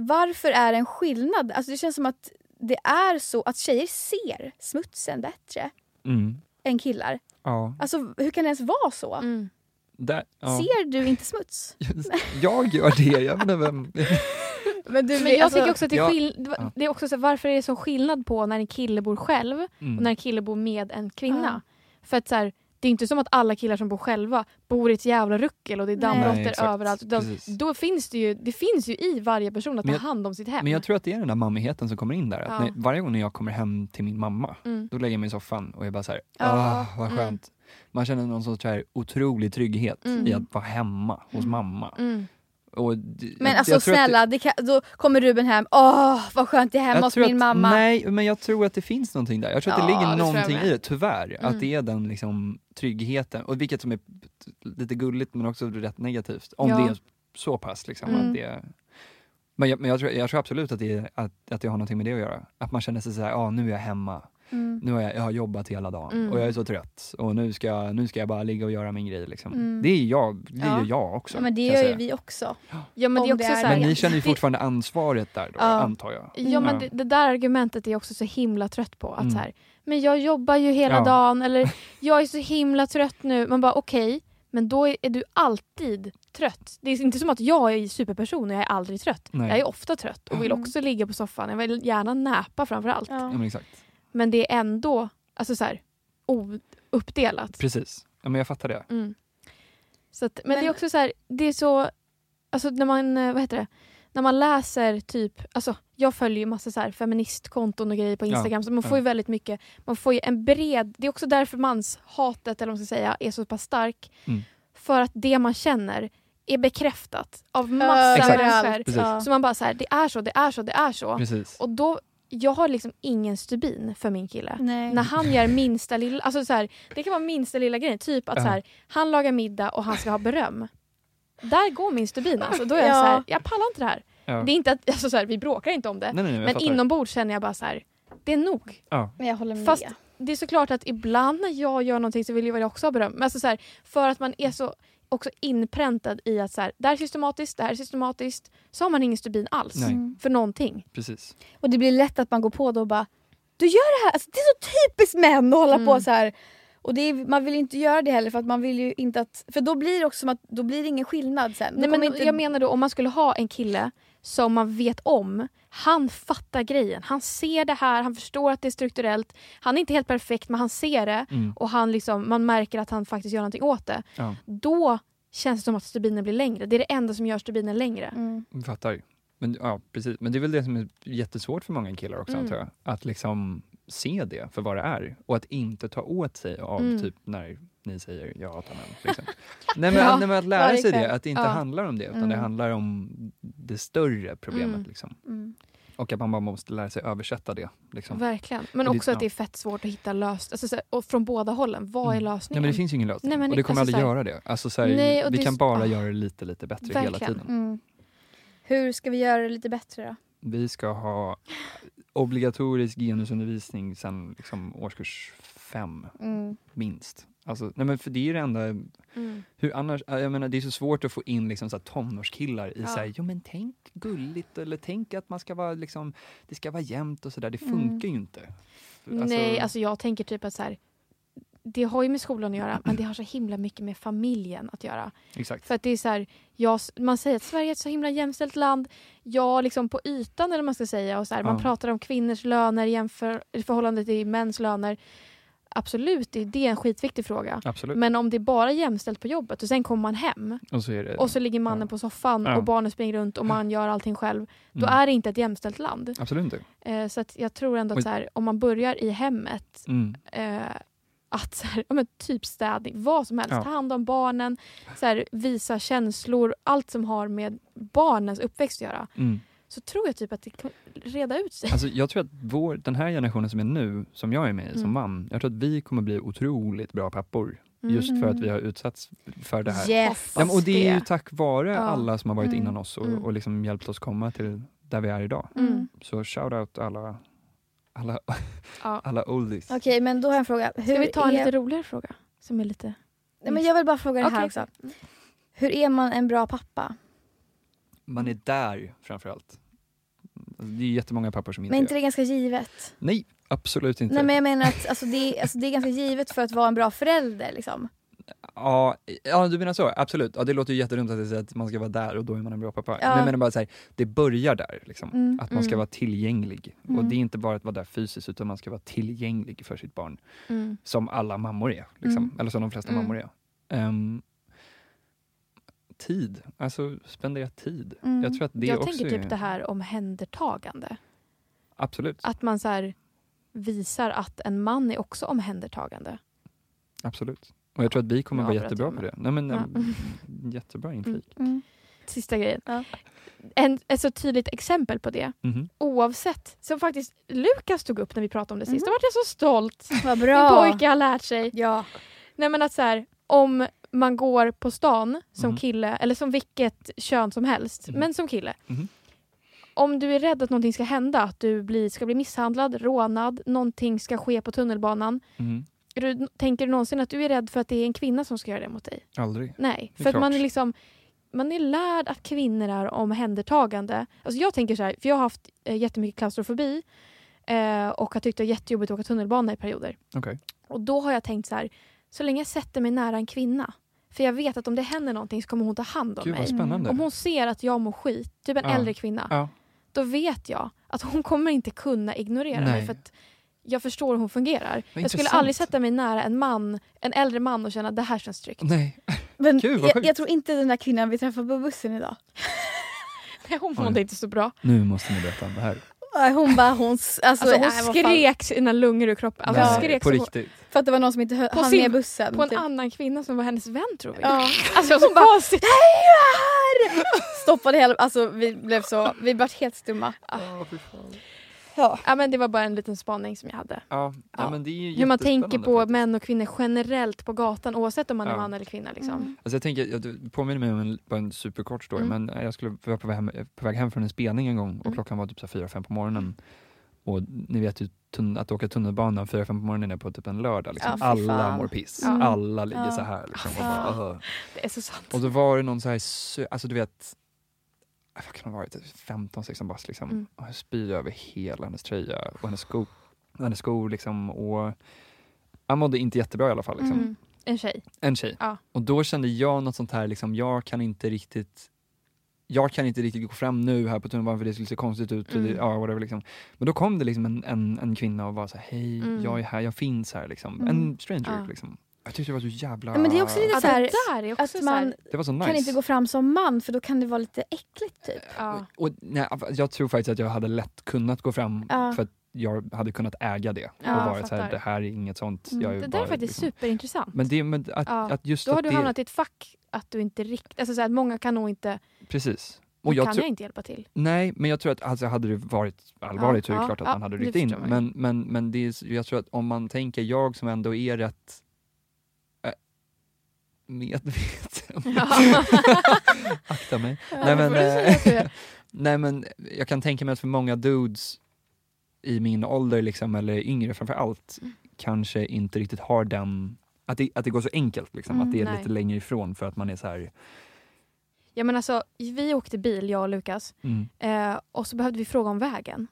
varför är det en skillnad? Alltså det känns som att det är så att tjejer ser smutsen bättre. Mm. än killar. Ja. Alltså hur kan det ens vara så? Mm. Där, ja. Ser du inte smuts? <laughs> Jag gör det, jag vet inte vem... <laughs> Men, du, Men jag tycker också att det är, ja. skill- Ja. det är också så, varför är det så skillnad på när en kille bor själv och Mm. när en kille bor med en kvinna. För att så här, det är inte som att alla killar som bor själva bor i ett jävla ruckel och det är dammråttor överallt. Precis. Då finns det, ju, det finns ju i varje person att Men ta hand om sitt hem. Men jag tror att det är den där mammigheten som kommer in där. Att Ja. när, varje gång när jag kommer hem till min mamma, mm. då lägger jag mig i soffan och jag bara såhär, Ja. ah vad Mm. skönt. Man känner någon sorts så här otrolig trygghet Mm. i att vara hemma hos Mm. mamma. Men jag alltså tror att det- snälla, det kan, då kommer Ruben hem, åh vad skönt det är hemma jag hos min att, mamma. Nej, men jag tror att det finns någonting där. Jag tror att det Ja, ligger det jag någonting i det, tyvärr. Mm. Att det är den liksom, tryggheten, och vilket som är lite gulligt men också rätt negativt. Om Ja. det är så pass. Liksom, Mm. att det, men jag, men jag, tror, jag tror absolut att det, att, att det har någonting med det att göra. Att man känner sig såhär, ja nu är jag hemma. Mm. Nu har jag, jag har jobbat hela dagen Mm. och jag är så trött. Och nu ska, jag- nu ska jag bara ligga och göra min grej. Liksom. Mm. Det är jag, det Ja. gör jag också. Ja, men det gör ju vi också. Ja men det är Om det också är så här, Men ni känner ju fortfarande ansvaret där då, Ja. antar jag. Ja men det, det där argumentet är jag också så himla trött på. Att Mm. så här, men jag jobbar ju hela Ja. dagen eller jag är så himla trött nu. Man bara okej, men då är, är du alltid trött. Det är inte som att jag är superperson och jag är aldrig trött. Nej. Jag är ofta trött och vill Mm. också ligga på soffan. Jag vill gärna näpa framförallt. Ja. Ja, exakt. Men det är ändå alltså så här, o- uppdelat. Precis. Ja, men jag fattar det. Mm. Så att, men, det är Men- också så här, det är så, alltså när man, eh, vad heter det, när man läser typ, alltså jag följer ju massa så här feministkonton och grejer på Ja, Instagram så man ja. får ju väldigt mycket, man får ju en bred, det är också därför manshatet eller vad man ska säga är så pass stark. Mm. För att det man känner är bekräftat av massa Exakt. människor. Precis. Ja. Så man bara så här, det är så, det är så, det är så. Precis. Och då, jag har liksom ingen stubin för min kille. Nej. När han gör minsta lilla, alltså så här, det kan vara minsta lilla grejen. Typ att Ja. så här, han lagar middag och han ska ha beröm. Där går min stubin alltså. Då är jag Ja. så här, jag pallar inte det här. Ja. Det är inte att, alltså så här, vi bråkar inte om det. Nej, nej, men inombords känner jag bara så här, det är nog. Ja. Men jag håller med. Fast det är såklart att ibland när jag gör någonting så vill jag också ha beröm. Men alltså så här, för att man är så också inpräntad i att så här, det här är systematiskt, det här är systematiskt. Så har man ingen stubin alls. Nej. Mm. För någonting. Precis. Och det blir lätt att man går på då och bara Du gör det här! Alltså, det är så typiskt män att hålla Mm. på så här. Och det är, man vill ju inte göra det heller för att man vill ju inte att... För då blir det också som att då blir det ingen skillnad sen. Nej, men inte, Jag menar då om man skulle ha en kille som man vet om, han fattar grejen. Han ser det här, han förstår att det är strukturellt. Han är inte helt perfekt men han ser det Mm. och han liksom, man märker att han faktiskt gör någonting åt det. Ja, Då känns det som att stubinen blir längre. Det är det enda som gör stubinen längre. Mm. fattar. Men, ja, precis. Men det är väl det som är jättesvårt för många killar också, Mm. antar jag. Att liksom se det för vad det är och att inte ta åt sig av Mm. typ när ni säger jag hatar män. Liksom. <laughs> nej, men, Ja, nej, men att lära sig det, att det inte Ja. handlar om det utan det Mm. handlar om det större problemet. Mm. Liksom. Mm. Och att man bara måste lära sig översätta det. Liksom. Verkligen. Men Och det- också att det är fett svårt att hitta lösning. Alltså, och från båda hållen. Vad är Mm. Nej lösningen? men det finns ju ingen lösning Nej, men och det kommer alltså, aldrig så här- göra det. Alltså, så här, Nej, vi det kan bara ah. göra det lite, lite bättre hela Verkligen. tiden. Mm. Hur ska vi göra det lite bättre då? Vi ska ha obligatorisk genusundervisning sedan liksom, årskurs fem, Mm. minst. Alltså, nej men för det är ju det enda, Mm. hur annars, jag menar, det är så svårt att få in liksom, så här, tonårskillar i Ja. så här, jo men tänk gulligt eller tänk att man ska vara liksom, det ska vara jämnt och sådär, det Mm. funkar ju inte. Nej, alltså jag tänker typ att så här, det har ju med skolan att göra men det har så himla mycket med familjen att göra. Exakt. För att det är så här, jag, man säger att Sverige är ett så himla jämställt land. Ja, liksom på ytan eller man ska säga. Och så här, Man Ja. pratar om kvinnors löner jämför, i förhållande till mäns löner. Absolut, det är, det är en skitviktig fråga. Absolut. Men om det är bara jämställt på jobbet och sen kommer man hem och så är det, och så ligger mannen Ja. på soffan Ja. och barnen springer runt och man gör allting själv. Då Mm. är det inte ett jämställt land. Absolut inte. Eh, så jag tror ändå att här, om man börjar i hemmet Mm. eh, att så här, ja, men typ städning, vad som helst, Ja. ta hand om barnen, så här, visa känslor, allt som har med barnens uppväxt att göra. Mm. Så tror jag typ att det kan reda ut sig. Alltså, jag tror att vår, den här generationen som är nu, som jag är med i som Mm. man, jag tror att vi kommer bli otroligt bra pappor. Mm. Just för att vi har utsatts för det här. Yes! Ja, och det är ju tack vare Ja. alla som har varit Mm. innan oss och, Mm. och liksom hjälpt oss komma till där vi är idag. Mm. Så shout out alla, alla, Ja. <laughs> alla oldies. Okej men då har jag en fråga. Hur Ska vi ta en är... lite roligare fråga? Som är lite... Nej, men jag vill bara fråga det här också. Hur är man en bra pappa? Man är där framförallt. Alltså, det är jättemånga pappor som inte Men gör inte det ganska givet? Nej, absolut inte. Nej men jag menar att alltså, det, är- alltså, det är ganska givet för att vara en bra förälder liksom. Ja, ja, du menar så? Absolut. Ja, det låter ju jättedumt att säger att man ska vara där och då är man en bra pappa. Ja. Men jag menar bara så här, det börjar där. Liksom. Mm, Att man ska mm. vara tillgänglig. Och Mm. det är inte bara att vara där fysiskt utan man ska vara tillgänglig för sitt barn. Mm. Som alla mammor är. Liksom. Mm. Eller som de flesta Mm. mammor är. Ehm, tid, alltså spendera tid. Jag tror att det jag också tänker är... typ det här omhändertagande. Absolut. Att man så visar att en man är också omhändertagande. Absolut. Och jag tror att vi kommer vara jättebra på det. Nej, men, Ja. ehm, Jättebra inflik. Mm. Sista grejen. Ja. En, ett så tydligt exempel på det, Mhm. oavsett, som faktiskt Lukas tog upp när vi pratade om det sist. Mhm. Då vart jag så stolt. <laughs> Vad Min bra! pojke har lärt sig. Ja. Nej men att så här, om man går på stan som Mhm. kille, eller som vilket kön som helst, Mhm. men som kille. Mhm. Om du är rädd att någonting ska hända, att du blir, ska bli misshandlad, rånad, någonting ska ske på tunnelbanan. Du, tänker du någonsin att du är rädd för att det är en kvinna som ska göra det mot dig? Aldrig. Nej, för att man är liksom man är lärd att kvinnor är omhändertagande. Alltså jag tänker så här, för jag har haft eh, jättemycket klaustrofobi eh, och har tyckt det är jättejobbigt att åka tunnelbana i perioder. Okej. Och då har jag tänkt så här, så länge jag sätter mig nära en kvinna, för jag vet att om det händer någonting så kommer hon ta hand om Gud mig. spännande. Om hon ser att jag mår skit, typ en Ja. äldre kvinna, Ja. då vet jag att hon kommer inte kunna ignorera mig Nej. för att jag förstår hur hon fungerar. Jag skulle aldrig sätta mig nära en man, en äldre man och känna att det här känns tryggt. Nej. Men Gud, vad jag, jag tror inte den där kvinnan vi träffade på bussen idag. <laughs> Nej, hon mådde inte så bra. Nu måste ni berätta om det här. Hon bara, hon, alltså, Alltså, hon nej, skrek sina lungor ur kroppen. Alltså, Nej, hon skrek på så- riktigt. För att det var någon som inte hö- På hann sin- med bussen. på en typ. annan kvinna som var hennes vän tror vi. Ja. <laughs> Alltså jag var så konstigt. Stoppade hela, alltså vi blev så, vi blev helt stumma. Ja. Ja, men det var bara en liten spaning som jag hade. Ja, ja. Men det är ju Hur man tänker på faktiskt. män och kvinnor generellt på gatan oavsett om man är Ja. man eller kvinna. Liksom. Mm. Alltså jag tänker, jag du påminner mig om en, bara en superkort story, Mm. men jag skulle vara på väg, hem, på väg hem från en spelning en gång och Mm. klockan var typ 4-5 på morgonen. Och ni vet ju att åka tunnelbana 4-5 på morgonen är på typ en lördag. Liksom. Ja, Alla mår piss. Ja. Alla ligger Ja. så här. Liksom, och, Ja. bara, "Åh." Det är så sant. och då var det någon så här, alltså du vet, vad kan ha varit, 15-16 bast liksom. Mm. Och jag spyr över hela hennes tröja och hennes skor. Hennes skor liksom. Och han mådde inte jättebra i alla fall. Liksom. Mm. En tjej. En tjej. Ja. Och då kände jag något sånt här, liksom, jag kan inte riktigt jag kan inte riktigt gå fram nu här på tunnelbanan för det skulle se konstigt ut. Och det, Mm. ja, whatever, liksom. Men då kom det liksom en, en, en kvinna och var så här, hej, Mm. jag är här, jag finns här. Liksom. Mm. En stranger. Ja. Liksom. Jag tyckte det var så jävla... Ja, men det är också lite Ja, så här, det också att man här, Det var så nice. kan inte gå fram som man för då kan det vara lite äckligt typ. ja. och, och, nej, jag tror faktiskt att jag hade lätt kunnat gå fram Ja. för att jag hade kunnat äga det. Ja, och varit så här, det här är inget sånt. Mm. Jag är Det där bara, är faktiskt liksom, superintressant. Men, det, men att, Ja. att just Då har att du det, hamnat i ett fack att du inte riktigt... Alltså så här, många kan nog inte... Precis. Och jag kan tror, jag inte hjälpa till. Nej, men jag tror att alltså, hade det varit allvarligt så är det Ja, klart att ja, man hade ryckt in. Men, men, men det är, jag tror att om man tänker jag som ändå är rätt medveten. <laughs> Akta mig. nej, men, eh, <laughs> nej men jag kan tänka mig att för många dudes i min ålder liksom, eller yngre framför allt, Mm. kanske inte riktigt har den, att det, att det går så enkelt liksom, Mm, att det är nej. lite längre ifrån för att man är så här, Ja, men alltså, vi åkte bil, jag och Lukas. mm, Eh, och så behövde vi fråga om vägen.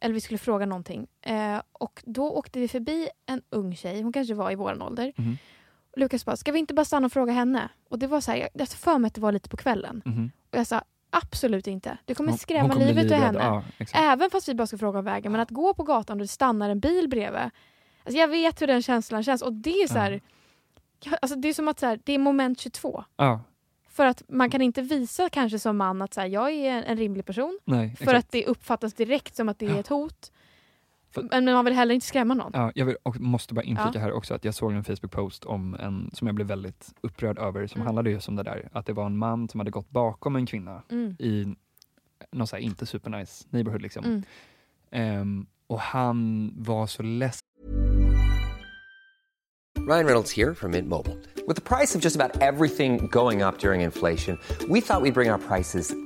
Eller vi skulle fråga någonting. Eh, och då åkte vi förbi en ung tjej, hon kanske var i vår ålder. Lukas bara, ska vi inte bara stanna och fråga henne? Och det var så här, jag, för mig att det var lite på kvällen. mhm. Och jag sa, absolut inte. Du kommer Hon- hon skrämma kommer bli livet ur henne. Ja. Även fast vi bara ska fråga om vägen. Men att gå på gatan och det stannar en bil bredvid. Alltså jag vet hur den känslan känns. Och det är så här, ja, alltså det är som att så här, det är moment 22. Ja, För att man kan inte visa kanske som man att så här, jag är en, rimlig person. nej, För att det uppfattas direkt som att det är ett hot. För- Men, man vill heller inte skrämma någon. Ja, jag vill, och måste bara inflika Ja. här också att jag såg en Facebook-post om en som jag blev väldigt upprörd över som Mm. handlade just om det där. Att det var en man som hade gått bakom en kvinna Mm. i någon så här inte supernice neighborhood liksom. Mm. Ehm, och han var så ledsen Ryan Reynolds here from Mint Mobile. With the price of just about everything going up during inflation, we thought we'd bring our prices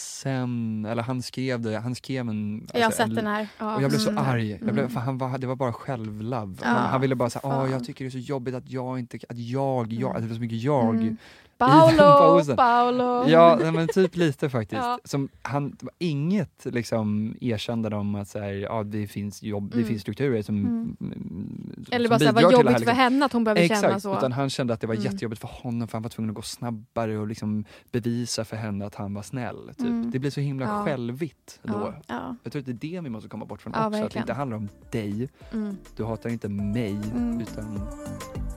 Sen, eller han skrev det, han skrev en... jag har alltså, sett en- den här. Ja. Och jag blev så Mm. arg. Jag blev, Mm. för han var, det var bara självlove. Ja, han, han ville bara säga, åh jag tycker det är så jobbigt att jag inte, att jag, jag, att det var så mycket jag. Mm. Paolo. <laughs> Paolo. Ja, men typ lite faktiskt. <laughs> Ja. Som han, det inget liksom erkände om att så här, ja, det finns jobb, det Mm. finns strukturer som, Mm. mm, Eller som bara såhär, vad det jobbigt här, för liksom. henne att hon behöver känna Exakt, så. utan han kände att det var Mm. jättejobbigt för honom för han var tvungen att gå snabbare och liksom bevisa för henne att han var snäll. Typ. Mm. Det blir så himla Ja. självigt då. Ja. Ja. Jag tror att det är det vi måste komma bort från också, att det verkligen. inte handlar om dig, Mm. du hatar inte mig, Mm. utan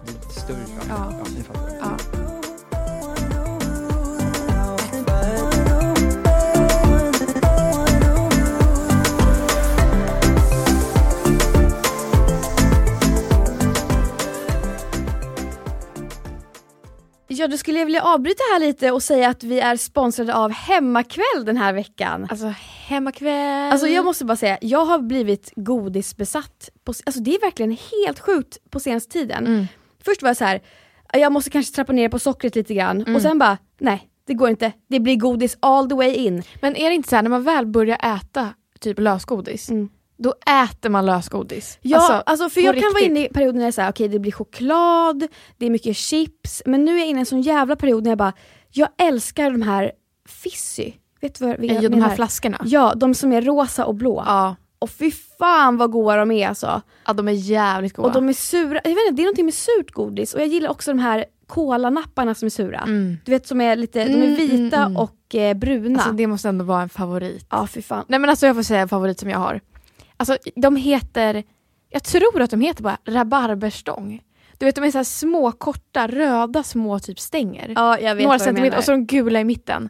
det är större. Ja. Ja, ni fattar. Ja. Då skulle jag vilja avbryta här lite och säga att vi är sponsrade av Hemmakväll den här veckan. Alltså hemmakväll. Alltså jag måste bara säga, jag har blivit godisbesatt. På, alltså det är verkligen helt sjukt på senaste tiden. Mm. Först var jag så här, jag måste kanske trappa ner på sockret lite grann Mm. och sen bara, nej det går inte. Det blir godis all the way in. Men är det inte så här när man väl börjar äta typ lösgodis, Mm. Då äter man lösgodis? Ja, alltså, Alltså, för jag kan vara riktigt. inne i perioder när jag säger okej det blir choklad, det är mycket chips, men nu är jag inne i en sån jävla period när jag bara, jag älskar de här Fizzy. Vet du vad jag I de menar? här flaskorna. Ja, de som är rosa och blå. Ja. Och fy fan vad goda de är alltså. ja, de är jävligt goda. Och de är sura, jag vet inte, det är någonting med surt godis och jag gillar också de här kolanapparna som är sura. mm. Du vet som är lite, de är Mm, vita mm, mm. och eh, bruna. Alltså det måste ändå vara en favorit. Ja fy fan. Nej men alltså jag får säga en favorit som jag har. Alltså de heter, jag tror att de heter bara rabarberstång. Du vet de är så små, korta, röda små typ stänger. Ja jag vet Några centimeter och så de gula i mitten.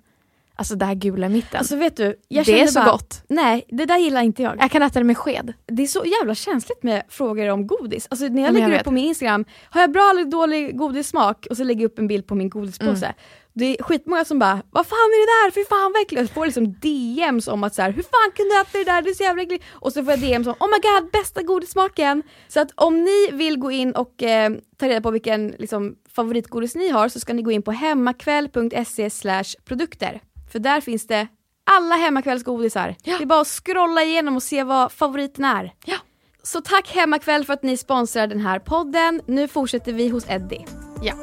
Alltså det här gula i mitten. Alltså vet du, jag det är så bara, gott. Nej, det där gillar inte jag. Jag kan äta det med sked. Det är så jävla känsligt med frågor om godis. Alltså när jag Men jag lägger upp vet. på min Instagram, har jag bra eller dålig godissmak? Och så lägger jag upp en bild på min godispåse. Mm. Det är skitmånga som bara, vad fan är det där? Fy fan äckligt. Jag får liksom DMs om att så här, hur fan kunde du äta det där? Det är så jävla äckligt. Och så får jag DMs om, oh my god, bästa godissmaken. Så att om ni vill gå in och eh, ta reda på vilken liksom, favoritgodis ni har så ska ni gå in på hemmakväll.se produkter. För där finns det alla hemmakvällsgodisar. Ja. Det är bara att scrolla igenom och se vad favoriten är. Ja. Så tack Hemmakväll för att ni sponsrar den här podden. Nu fortsätter vi hos Eddie. Ja.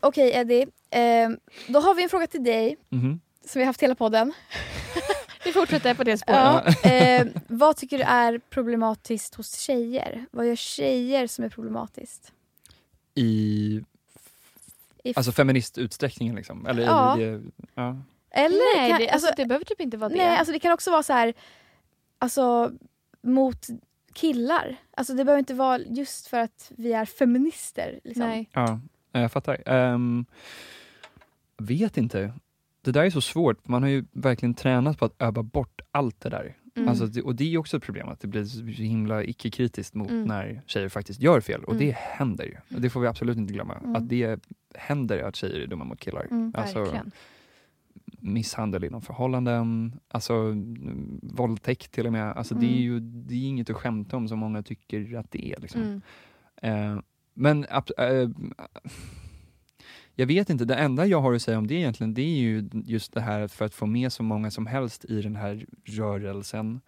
Okej Eddie, eh, då har vi en fråga till dig Mhm. som vi har haft hela podden. <laughs> Vi fortsätter på det spåret. Ja. Eh, vad tycker du är problematiskt hos tjejer? Vad gör tjejer som är problematiskt? I I alltså feministutsträckningen liksom? Eller Ja. i det, ja. Eller Nej, kan, det, alltså, alltså, det behöver typ inte vara det. nej, alltså det kan också vara så här, alltså mot killar. Alltså det behöver inte vara just för att vi är feminister. Liksom. nej. Ja, jag fattar. Um, vet inte. Det där är så svårt. Man har ju verkligen tränat på att öva bort allt det där. Mm. Alltså, och det är också ett problem att det blir så himla icke-kritiskt mot Mm. när tjejer faktiskt gör fel. Och Mm. det händer ju. Och det får vi absolut inte glömma. Mm. Att det händer att tjejer är dumma mot killar. Mm, alltså, Verkligen. misshandel inom förhållanden, alltså mm, våldtäkt till och med. Alltså, Det är Mm. ju det är inget att skämta om som många tycker att det är. Liksom. Mm. Eh, men ab- eh, Jag vet inte, det enda jag har att säga om det egentligen, det är ju just det här för att få med så många som helst i den här rörelsen,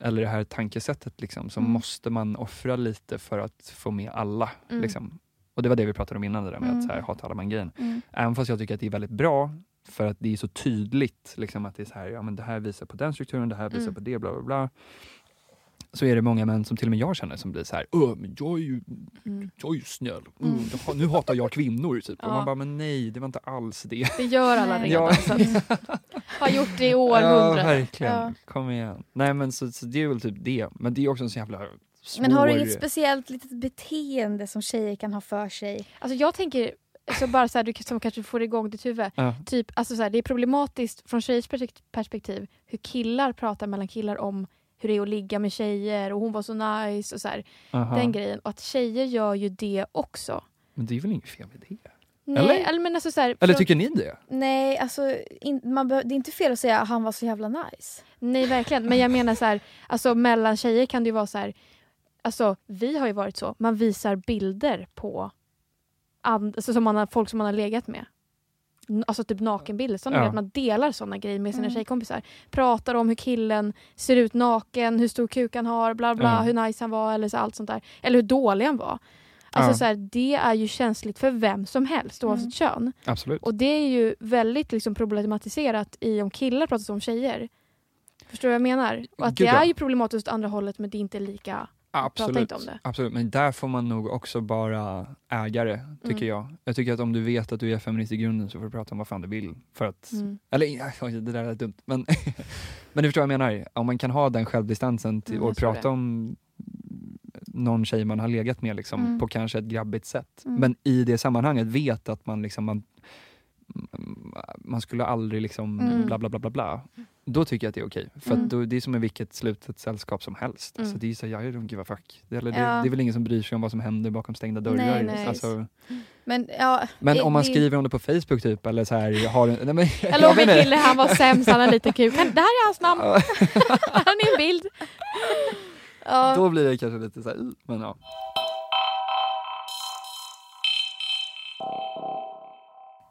eller det här tankesättet, liksom, så Mm. måste man offra lite för att få med alla. Mm. Liksom. Och det var det vi pratade om innan, det där med Mm. att så här, hata alla man grejen. Mm. Även fast jag tycker att det är väldigt bra, för att det är så tydligt, liksom, att det är så här, ja men det här visar på den strukturen, det här visar Mm. på det, bla bla bla. Så är det många män som till och med jag känner som blir så här, men jag är ju Mm. jag är ju snäll. Mm, jaha, nu hatar jag kvinnor. Typ. Och Ja. man bara, men nej, det var inte alls det. Det gör alla Nej. redan. Ja. Så att, <laughs> har gjort det i Ja, århundraden. verkligen. Ja. Kom igen. Nej, men så, så det är väl typ det. Men det är också en så jävla svår... Men har du inget speciellt litet beteende som tjejer kan ha för sig? Alltså jag tänker, så bara så här, du som kanske får igång ditt huvud. Ja. Typ, alltså så här, det är problematiskt från tjejers perspekt- perspektiv hur killar pratar mellan killar om hur det är att ligga med tjejer och hon var så nice och så här, den grejen. Och att tjejer gör ju det också. Men det är väl inget fel med det? Nej, Eller? eller men alltså så här, Eller tycker ni det? Nej, alltså in, man det är inte fel att säga att han var så jävla nice. Nej verkligen, men jag menar så här, alltså mellan tjejer kan det ju vara så här, alltså vi har ju varit så, man visar bilder på and, alltså, som man har, folk som man har legat med. Alltså typ nakenbilder, sådana Ja. att man delar sådana grejer med sina Mm. tjejkompisar. Pratar om hur killen ser ut naken, hur stor kuk han har, bla bla, Ja. hur nice han var eller så, allt sånt där. Eller hur dålig han var. Alltså Ja. så här, det är ju känsligt för vem som helst oavsett Mm. kön. Absolut. Och det är ju väldigt liksom problematiserat i om killar pratar om tjejer. Förstår du vad jag menar? Och att Gud, det ja. är ju problematiskt åt andra hållet men det är inte lika... Absolut. inte om det. Absolut. Men där får man nog också bara ägare, tycker Mm. jag. Jag tycker att om du vet att du är feminist i grunden så får du prata om vad fan du vill. För att, Mm. Eller <laughs> det där är dumt. Men, <laughs> men du förstår vad jag menar. Om man kan ha den självdistansen till, Mm, och prata det. om någon tjej man har legat med liksom, Mm. på kanske ett grabbigt sätt. Mm. Men i det sammanhanget vet att man liksom man, man skulle aldrig liksom Mm. bla bla bla bla bla. Då tycker jag att det är okej. För Mm. då, det är som i vilket slutet sällskap som helst. Mm. Alltså, det är så, jag don't give a fuck. Det, eller, det, Ja. det är väl ingen som bryr sig om vad som händer bakom stängda dörrar. Nej, nej. Alltså, Men, ja, men det- om man det- skriver om det på Facebook typ, eller så här, har nej, men, <laughs> Eller om <laughs> en kille han var sämst, han har lite. Han, det här är hans namn, <laughs> har ni en bild. Ja, Då blir det kanske lite så här, "Uh", men ja.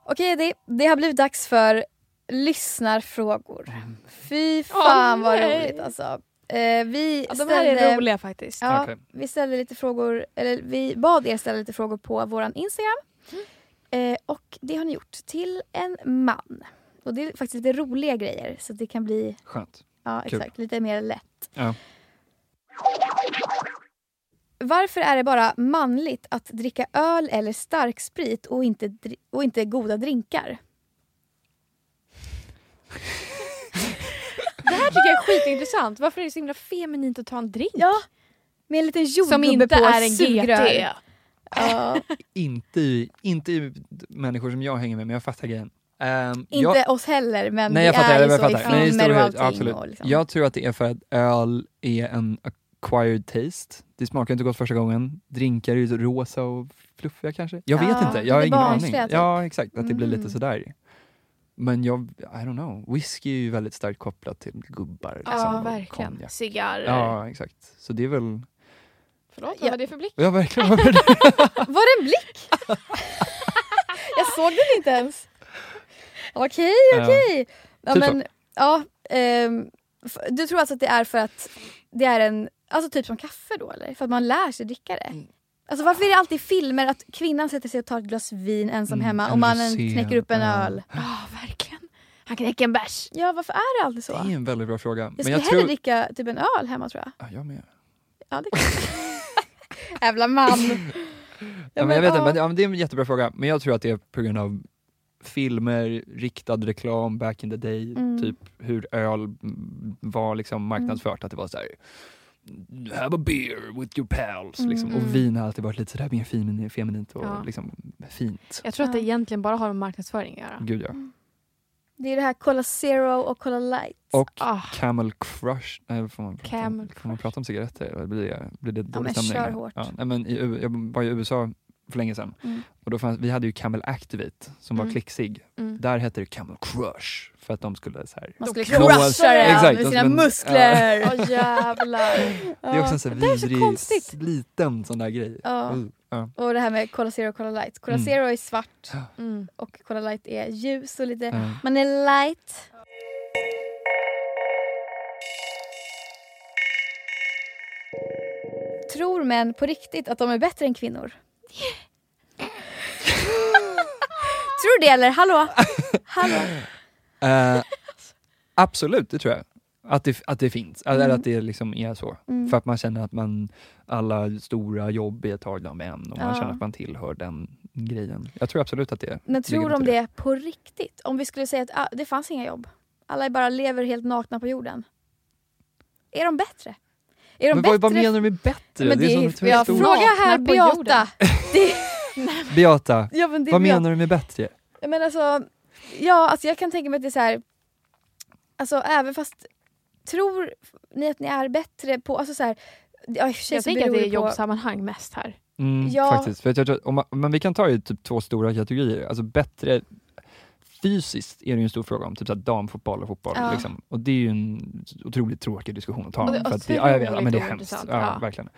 Okej, det, det har blivit dags för lyssnarfrågor. Fy fan vad nej. roligt alltså. Eh, vi, Ja, de ställde, här är roliga faktiskt. Ja, Okej. vi ställde lite frågor, eller vi bad er ställa lite frågor på våran Instagram. Eh, och det har ni gjort till en man. Och det är faktiskt lite roliga grejer så det kan bli Skönt. ja, Kul. exakt, lite mer lätt. Ja. Varför är det bara manligt att dricka öl eller starksprit och inte, och inte goda drinkar? <laughs> Det här tycker jag är skitintressant. Varför är det så himla feminint att ta en drink? Ja, med en liten Som jordgubbe inte på är en sugrör. GT. Ja, <laughs> Inte, i, inte i människor som jag hänger med, men jag fattar grejen. Ehm, inte jag, oss heller men nej, jag fattar, är ju jag så fattar. i filmer och allting. absolut. Och liksom. Jag tror att det är för att öl är en acquired taste. Det smakar inte gott första gången. Drinkar är ju rosa och fluffiga kanske. Jag vet Ja, inte, jag har ingen aning. typ. Ja, exakt. Att det blir lite Mm. sådär. Men jag, I don't know. Whisky är ju väldigt starkt kopplat till gubbar. Ja, liksom, och verkligen. konjak. Cigarrer. Ja, exakt. Så det är väl... Förlåt, Ja. vad var det för blick? Ja, verkligen. <laughs> Var det? Var det en blick? <laughs> jag såg den inte ens. Okej, Ja. okej. Ja, Typ men, ja, ehm, f- du tror alltså att det är för att det är en, alltså typ som kaffe då eller? För att man lär sig dricka det? Mm. Alltså varför är det alltid filmer att kvinnan sätter sig och tar ett glas vin ensam Mm, hemma och en mannen rosé, knäcker upp en ja. öl? Ja, verkligen. Han dricka en bärs. Ja varför är det alltid så? Det är en väldigt bra fråga. Jag skulle jag hellre tror... dricka typ en öl hemma tror jag. Ja, jag med. Ja, det kan <laughs> Jävla man. Ja, men jag vet inte, men, ja, men det är en jättebra fråga. Men jag tror att det är på grund av filmer, riktad reklam back in the day, Mm. typ hur öl mm, var liksom marknadsfört. Att det var så här. Have a beer with your pals. Liksom. Mm. Och vin har alltid varit lite sådär mer feminin, feminint och Ja. liksom fint. Jag tror att det Ja. egentligen bara har med marknadsföring att göra. Gud ja. Det är det här Cola Zero och Cola Light. Och Ah, Camel Crush. Nej, får, man prata Camel om, får man prata om cigaretter? Blir det, blir det dålig men stämning? kör hårt. Ja, nej, men i, jag var i USA för länge sedan. Mm. Och då fanns, vi hade ju Camel Activate som var Mm. klicksig. Mm. Där hette det Camel Crush för att de skulle så här. Man skulle crusha den Exakt, med sina skulle- muskler. <laughs> Åh jävlar. Det är också en sån här det är så vidrig, konstigt. liten sån där grej. Ja. Uh, ja. Och det här med Cola Zero och Cola Light. Cola Mm. Zero är svart Mm. och Cola Light är ljus och lite... Ja. Man är light. Tror män på riktigt att de är bättre än kvinnor? <laughs> Tror du det eller? Hallå? Hallå? <laughs> Eh, absolut, det tror jag. Att det, att det finns, eller Mm. att det liksom är så. Mm. För att man känner att man, alla stora jobb är tagna av män och man Ja. känner att man tillhör den grejen. Jag tror absolut att det Men tror de i det på riktigt? Om vi skulle säga att ah, det fanns inga jobb. Alla bara lever helt nakna på jorden. Är de bättre? Är de Men bättre? vad, menar du med bättre? Men det är det är, jag stor... fråga här Beata. <laughs> <laughs> Beata, ja, men det vad menar du med bättre? Men alltså, ja, alltså jag kan tänka mig att det är så här. Alltså även fast, tror ni att ni är bättre på, alltså så här, ja, i Jag så tänker att det är på- jobbsammanhang mest här. Mm, Ja. Faktiskt. För att jag tror, om man, men vi kan ta ju typ två stora kategorier. Alltså bättre fysiskt är det ju en stor fråga om, typ så här damfotboll och fotboll. Ja. Liksom. Och det är ju en otroligt tråkig diskussion att ta. Och det för att det, ja, jag vet, ja, men det är hemskt. Ja, Ja. Verkligen.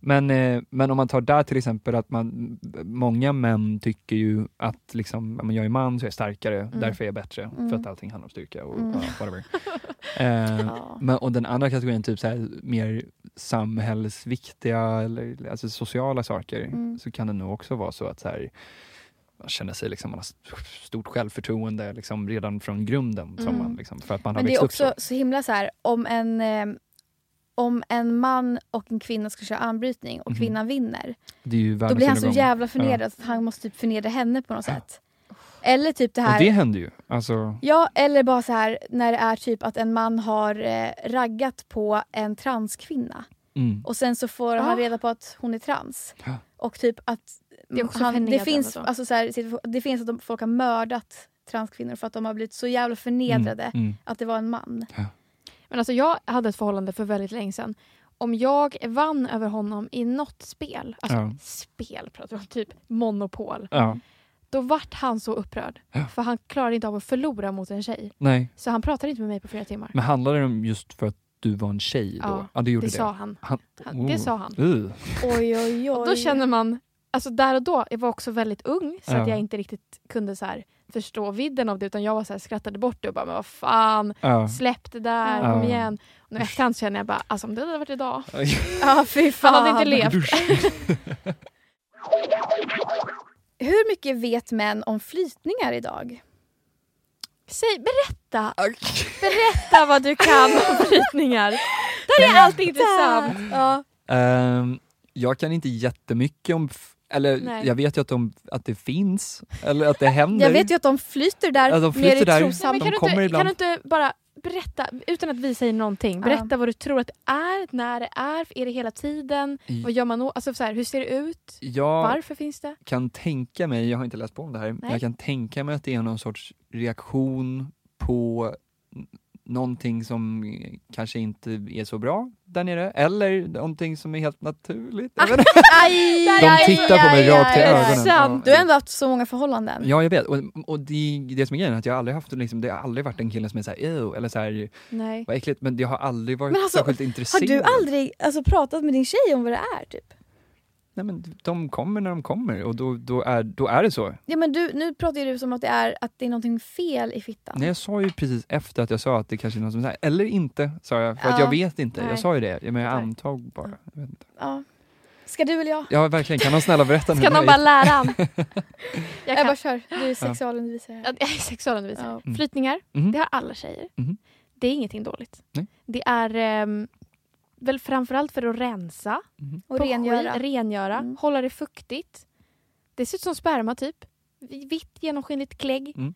Men, eh, men om man tar där till exempel att man, många män tycker ju att liksom, jag är man så jag är starkare, därför är jag bättre. Mm. För att allting handlar om styrka och Mm. whatever. <laughs> eh, Ja. men, och den andra kategorin, typ så här, mer samhällsviktiga eller alltså sociala saker, Mm. så kan det nog också vara så att så här, man känner sig liksom, man har stort självförtroende liksom, redan från grunden. Som Mm. man, liksom, för att man har Men det växt är upp så. också så himla så här, om en, eh, om en man och en kvinna ska köra armbrytning och Mhm. kvinnan vinner, Det är ju då blir han så undergång. jävla förnedrad att han måste typ förnedra henne på något sätt. Eller typ det här... Och det händer ju. Alltså, Ja, eller bara så här när det är typ att en man har eh, raggat på en transkvinna mm. och sen så får han Ah. reda på att hon är trans. Ja. Och typ att Det också han, det finns, alltså så här, det finns att de, folk har mördat transkvinnor för att de har blivit så jävla förnedrade Mm, mm. att det var en man. Men alltså jag hade ett förhållande för väldigt länge sedan. Om jag vann över honom i något spel, alltså Ja. spel pratar vi om, typ Monopol. Ja, Då vart han så upprörd. Ja. För han klarade inte av att förlora mot en tjej. nej. Så han pratade inte med mig på flera timmar. Men handlade det om just för att du var en tjej då? Ja, Ja, det gjorde det det. sa han. Han, Han- det oh. sa han. Uh. Oj oj oj. Och då känner man, alltså där och då, jag var också väldigt ung så Ja. att jag inte riktigt kunde så här förstå vidden av det utan jag var så här, skrattade bort det och bara men vad fan, Ja. släpp det där, Ja. kom igen. Och nu efterhand känner jag bara, alltså om det hade varit idag, <laughs> Ja fy fan. han hade inte levt. <laughs> Hur mycket vet män om flytningar idag? Säg, berätta! Berätta vad du kan om <laughs> brytningar. Det här är alltid intressant. Ja. Ehm, jag kan inte jättemycket om, eller Nej. jag vet ju att, de, att det finns, eller att det händer. Jag vet ju att de flyter där Ja, de flyter i trosan. Men de kan, du kan du inte bara berätta, utan att vi säger någonting, berätta vad du tror att det är, när det är, är det hela tiden? I- Vad gör man då? Alltså så här, hur ser det ut? Jag Varför finns det? kan tänka mig, jag har inte läst på om det här, men Nej. jag kan tänka mig att det är någon sorts reaktion på någonting som kanske inte är så bra där nere, eller någonting som är helt naturligt. Aj, De aj, tittar på mig rakt i ögonen. Du har ändå haft så många förhållanden. Ja, jag vet. Och, och det, det som är grejen är att jag aldrig haft, liksom, det har aldrig varit en kille som är såhär, Ew, eller såhär, Nej. vad äckligt, men jag har aldrig varit Men alltså, särskilt Har intresserad. du aldrig alltså, pratat med din tjej om vad det är? Typ? Nej men de kommer när de kommer och då, då, är, då är det så. Ja, men du, nu pratar ju du som att det är, att det är någonting fel i fittan. Nej, jag sa ju precis efter att jag sa att det kanske är någon som säger, eller inte, sa jag, för att Ja. jag vet inte. Nej. Jag sa ju det, men jag antog bara. Jag vet inte. Ja. Ska du eller jag? Ja, verkligen. Kan någon snälla berätta nu? Ska någon bara lära han? <laughs> Jag Jag bara kör, du är sexualundervisare. Ja, Jag är sexualundervisare. Ja. Mm. Flytningar, Mhm. det har alla tjejer. Mhm. Det är ingenting dåligt. Nej. Det är ehm, väl framförallt för att rensa, Mhm. Och rengöra. skit, rengöra Mm. hålla det fuktigt. Det ser ut som sperma typ. Vitt genomskinligt klägg. Mm.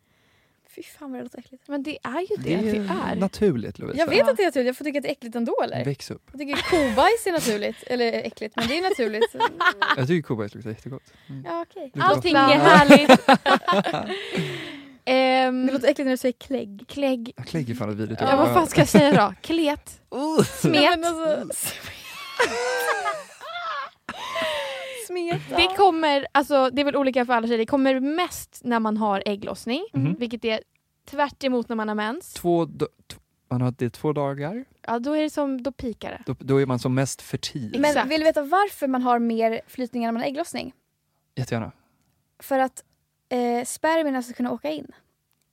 Fy fan vad det låter äckligt. Men det är ju det, Det det är är. naturligt Lovisa. Jag vet att det är naturligt, jag får tycka att det är äckligt ändå eller? Väx upp. Jag tycker kobajs är naturligt, eller äckligt, men det är naturligt. <laughs> Jag tycker kobajs luktar jättegott. Mm. Ja okej. Är Allting är härligt. <laughs> <laughs> Ehm, Det låter äckligt när du säger klägg. klägg. Jag klägger fan vidrigt. Ja, vad fan ska jag säga då? <laughs> Klet. Nej, Smet. alltså, <laughs> smeta. Det kommer, alltså det är väl olika för alla tjejer, det kommer mest när man har ägglossning. Mhm. Vilket är tvärt emot när man har mens. Två, man har det två dagar, Ja, då är det som, då pikar det. då, då är man som mest fertil. Men Exakt. vill du veta varför man har mer flytningar när man har ägglossning? Jättegärna. För att eh, spermierna ska kunna åka in.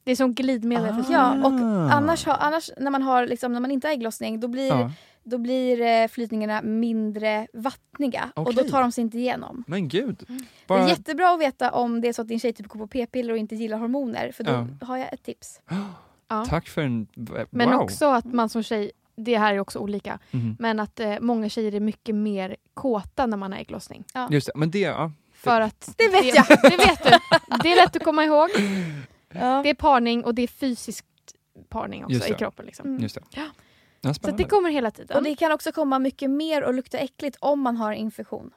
Det är som glidmedel för Ja, och Ah. annars, har, annars när, man har, liksom, när man inte har ägglossning då blir, Ja. då blir eh, flytningarna mindre vattniga och då tar de sig inte igenom. Men gud. Det är Bara, jättebra att veta om det är så att din tjej typ går på p-piller och inte gillar hormoner för då Ja. har jag ett tips. <gasps> Ja. Tack för en... Wow. Men också att man som tjej, det här är också olika, Mhm. men att eh, många tjejer är mycket mer kåta när man har ägglossning. Just det, men det, ja. För att Det vet det, jag. <laughs> Det vet du. Det är lätt att komma ihåg. Ja. Det är parning och det är fysisk parning också Just i kroppen. Liksom. Mm. Just det. Ja. Ja, Så det kommer hela tiden. Och det kan också komma mycket mer och lukta äckligt om man har infektion.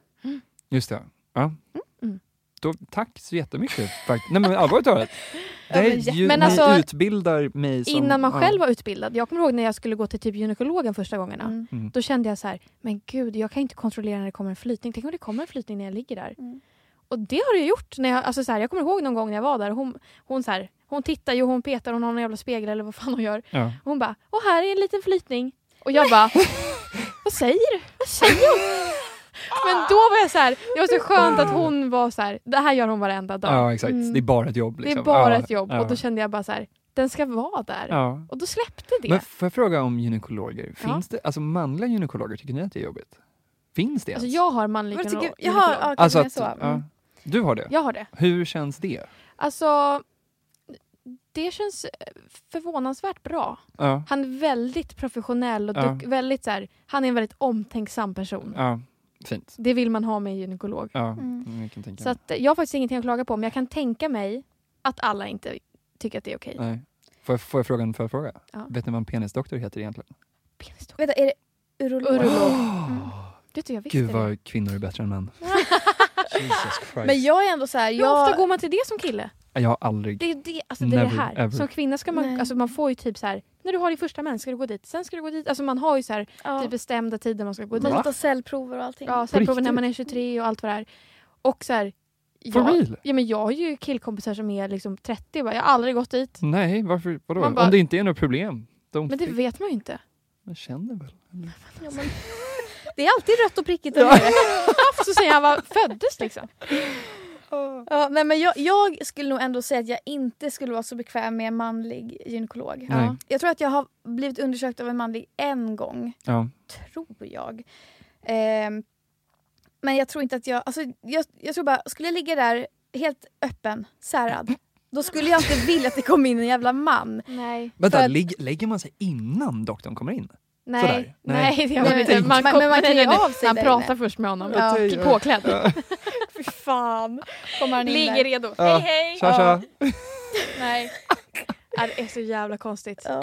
Just det. Ja. Mm. Då, tack så jättemycket. Nej men allvarligt talat. Det är ju, Men ni alltså, utbildar mig som... Innan man ja. själv var utbildad. Jag kommer ihåg när jag skulle gå till typ gynekologen första gångerna. Mm. Mm. Då kände jag så här, men gud jag kan inte kontrollera när det kommer en flytning. Tänk om det kommer en flytning när jag ligger där. Och det har jag gjort. När jag, alltså så här, jag kommer ihåg någon gång när jag var där. Hon, hon, så här, hon tittar ju, hon petar, hon har en jävla spegel eller vad fan hon gör. Ja. Hon bara, och här är en liten flytning. Och jag bara, <laughs> vad säger du? Vad säger hon? Men då var jag så här, det var så skönt att hon var så här, det här gör hon varenda dag. ja, exakt. Mm. Det är bara ett jobb. det Liksom. är bara ja. ett jobb. Ja. Och då kände jag bara så här, den ska vara där. Ja. Och då släppte det. Men får jag fråga om gynekologer? Ja. Finns det, alltså manliga gynekologer, tycker ni att det är jobbigt? Finns det Alltså ens? jag har manlig Jag gynekolog. jaha, ja, Alltså kanske att, så. Mm. Du har det? Jag har det. Hur känns det? Alltså, det känns förvånansvärt bra. Ja, Han är väldigt professionell och Ja. duk- väldigt så här, han är en väldigt omtänksam person. ja. fint. Det vill man ha med en gynekolog. Ja, Mm. jag kan tänka Så att, eh, jag har faktiskt ingenting att klaga på men jag kan tänka mig att alla inte tycker att det är okej. Nej. Får, jag, får jag fråga en följdfråga? Ja. Vet ni vad en penisdoktor heter egentligen? Penisdoktor. Vänta, är det urolog? Urolog. <gasps> Det tycker jag visste Gud det. vad kvinnor är bättre än män. <laughs> <laughs> Men jag är ändå så här, Hur ofta jag, går man till det som kille? Jag har aldrig... Det är det, alltså det, är det här. ever. Som kvinna ska man, Nej. alltså man får ju typ så här, när du har din första mens ska du gå dit, sen ska du gå dit. Alltså man har ju så här, ja, typ bestämda tider man ska gå dit. man får ta cellprover och allting. Ja, cellproven när man är 23 och allt vad det är. Och så här, jag, ja, men jag har ju killkompisar som är liksom 30 och bara, jag har aldrig gått dit. Nej, varför? Vadå? Bara- Om det inte är något problem. De Men det vet man ju inte. Man känner väl? Ja, men, det är alltid rött och prickigt där nere. Så säger han var föddes liksom. Ja, nej, men jag, jag skulle nog ändå säga att jag inte skulle vara så bekväm med en manlig gynekolog. Nej. Jag tror att jag har blivit undersökt av en manlig en gång, Ja. tror jag. Ehm, men jag tror inte att jag... Alltså, jag, jag tror bara, skulle jag ligga där helt öppen, särad, då skulle jag inte vilja att det kom in en jävla man. Nej. Vänta, att- lägg, lägger man sig innan doktorn kommer in? Nej, Sådär. nej. Nej. det gör man Men- inte. Man, men- klär av sig Man där pratar inne. först med honom. Ja. Ja. <laughs> Påklädd. Fy fan. Kommer han in Ligger där. redo. Ja. Hej hej! Tja, tja. <laughs> Nej. Ja, det är så jävla konstigt. Ja.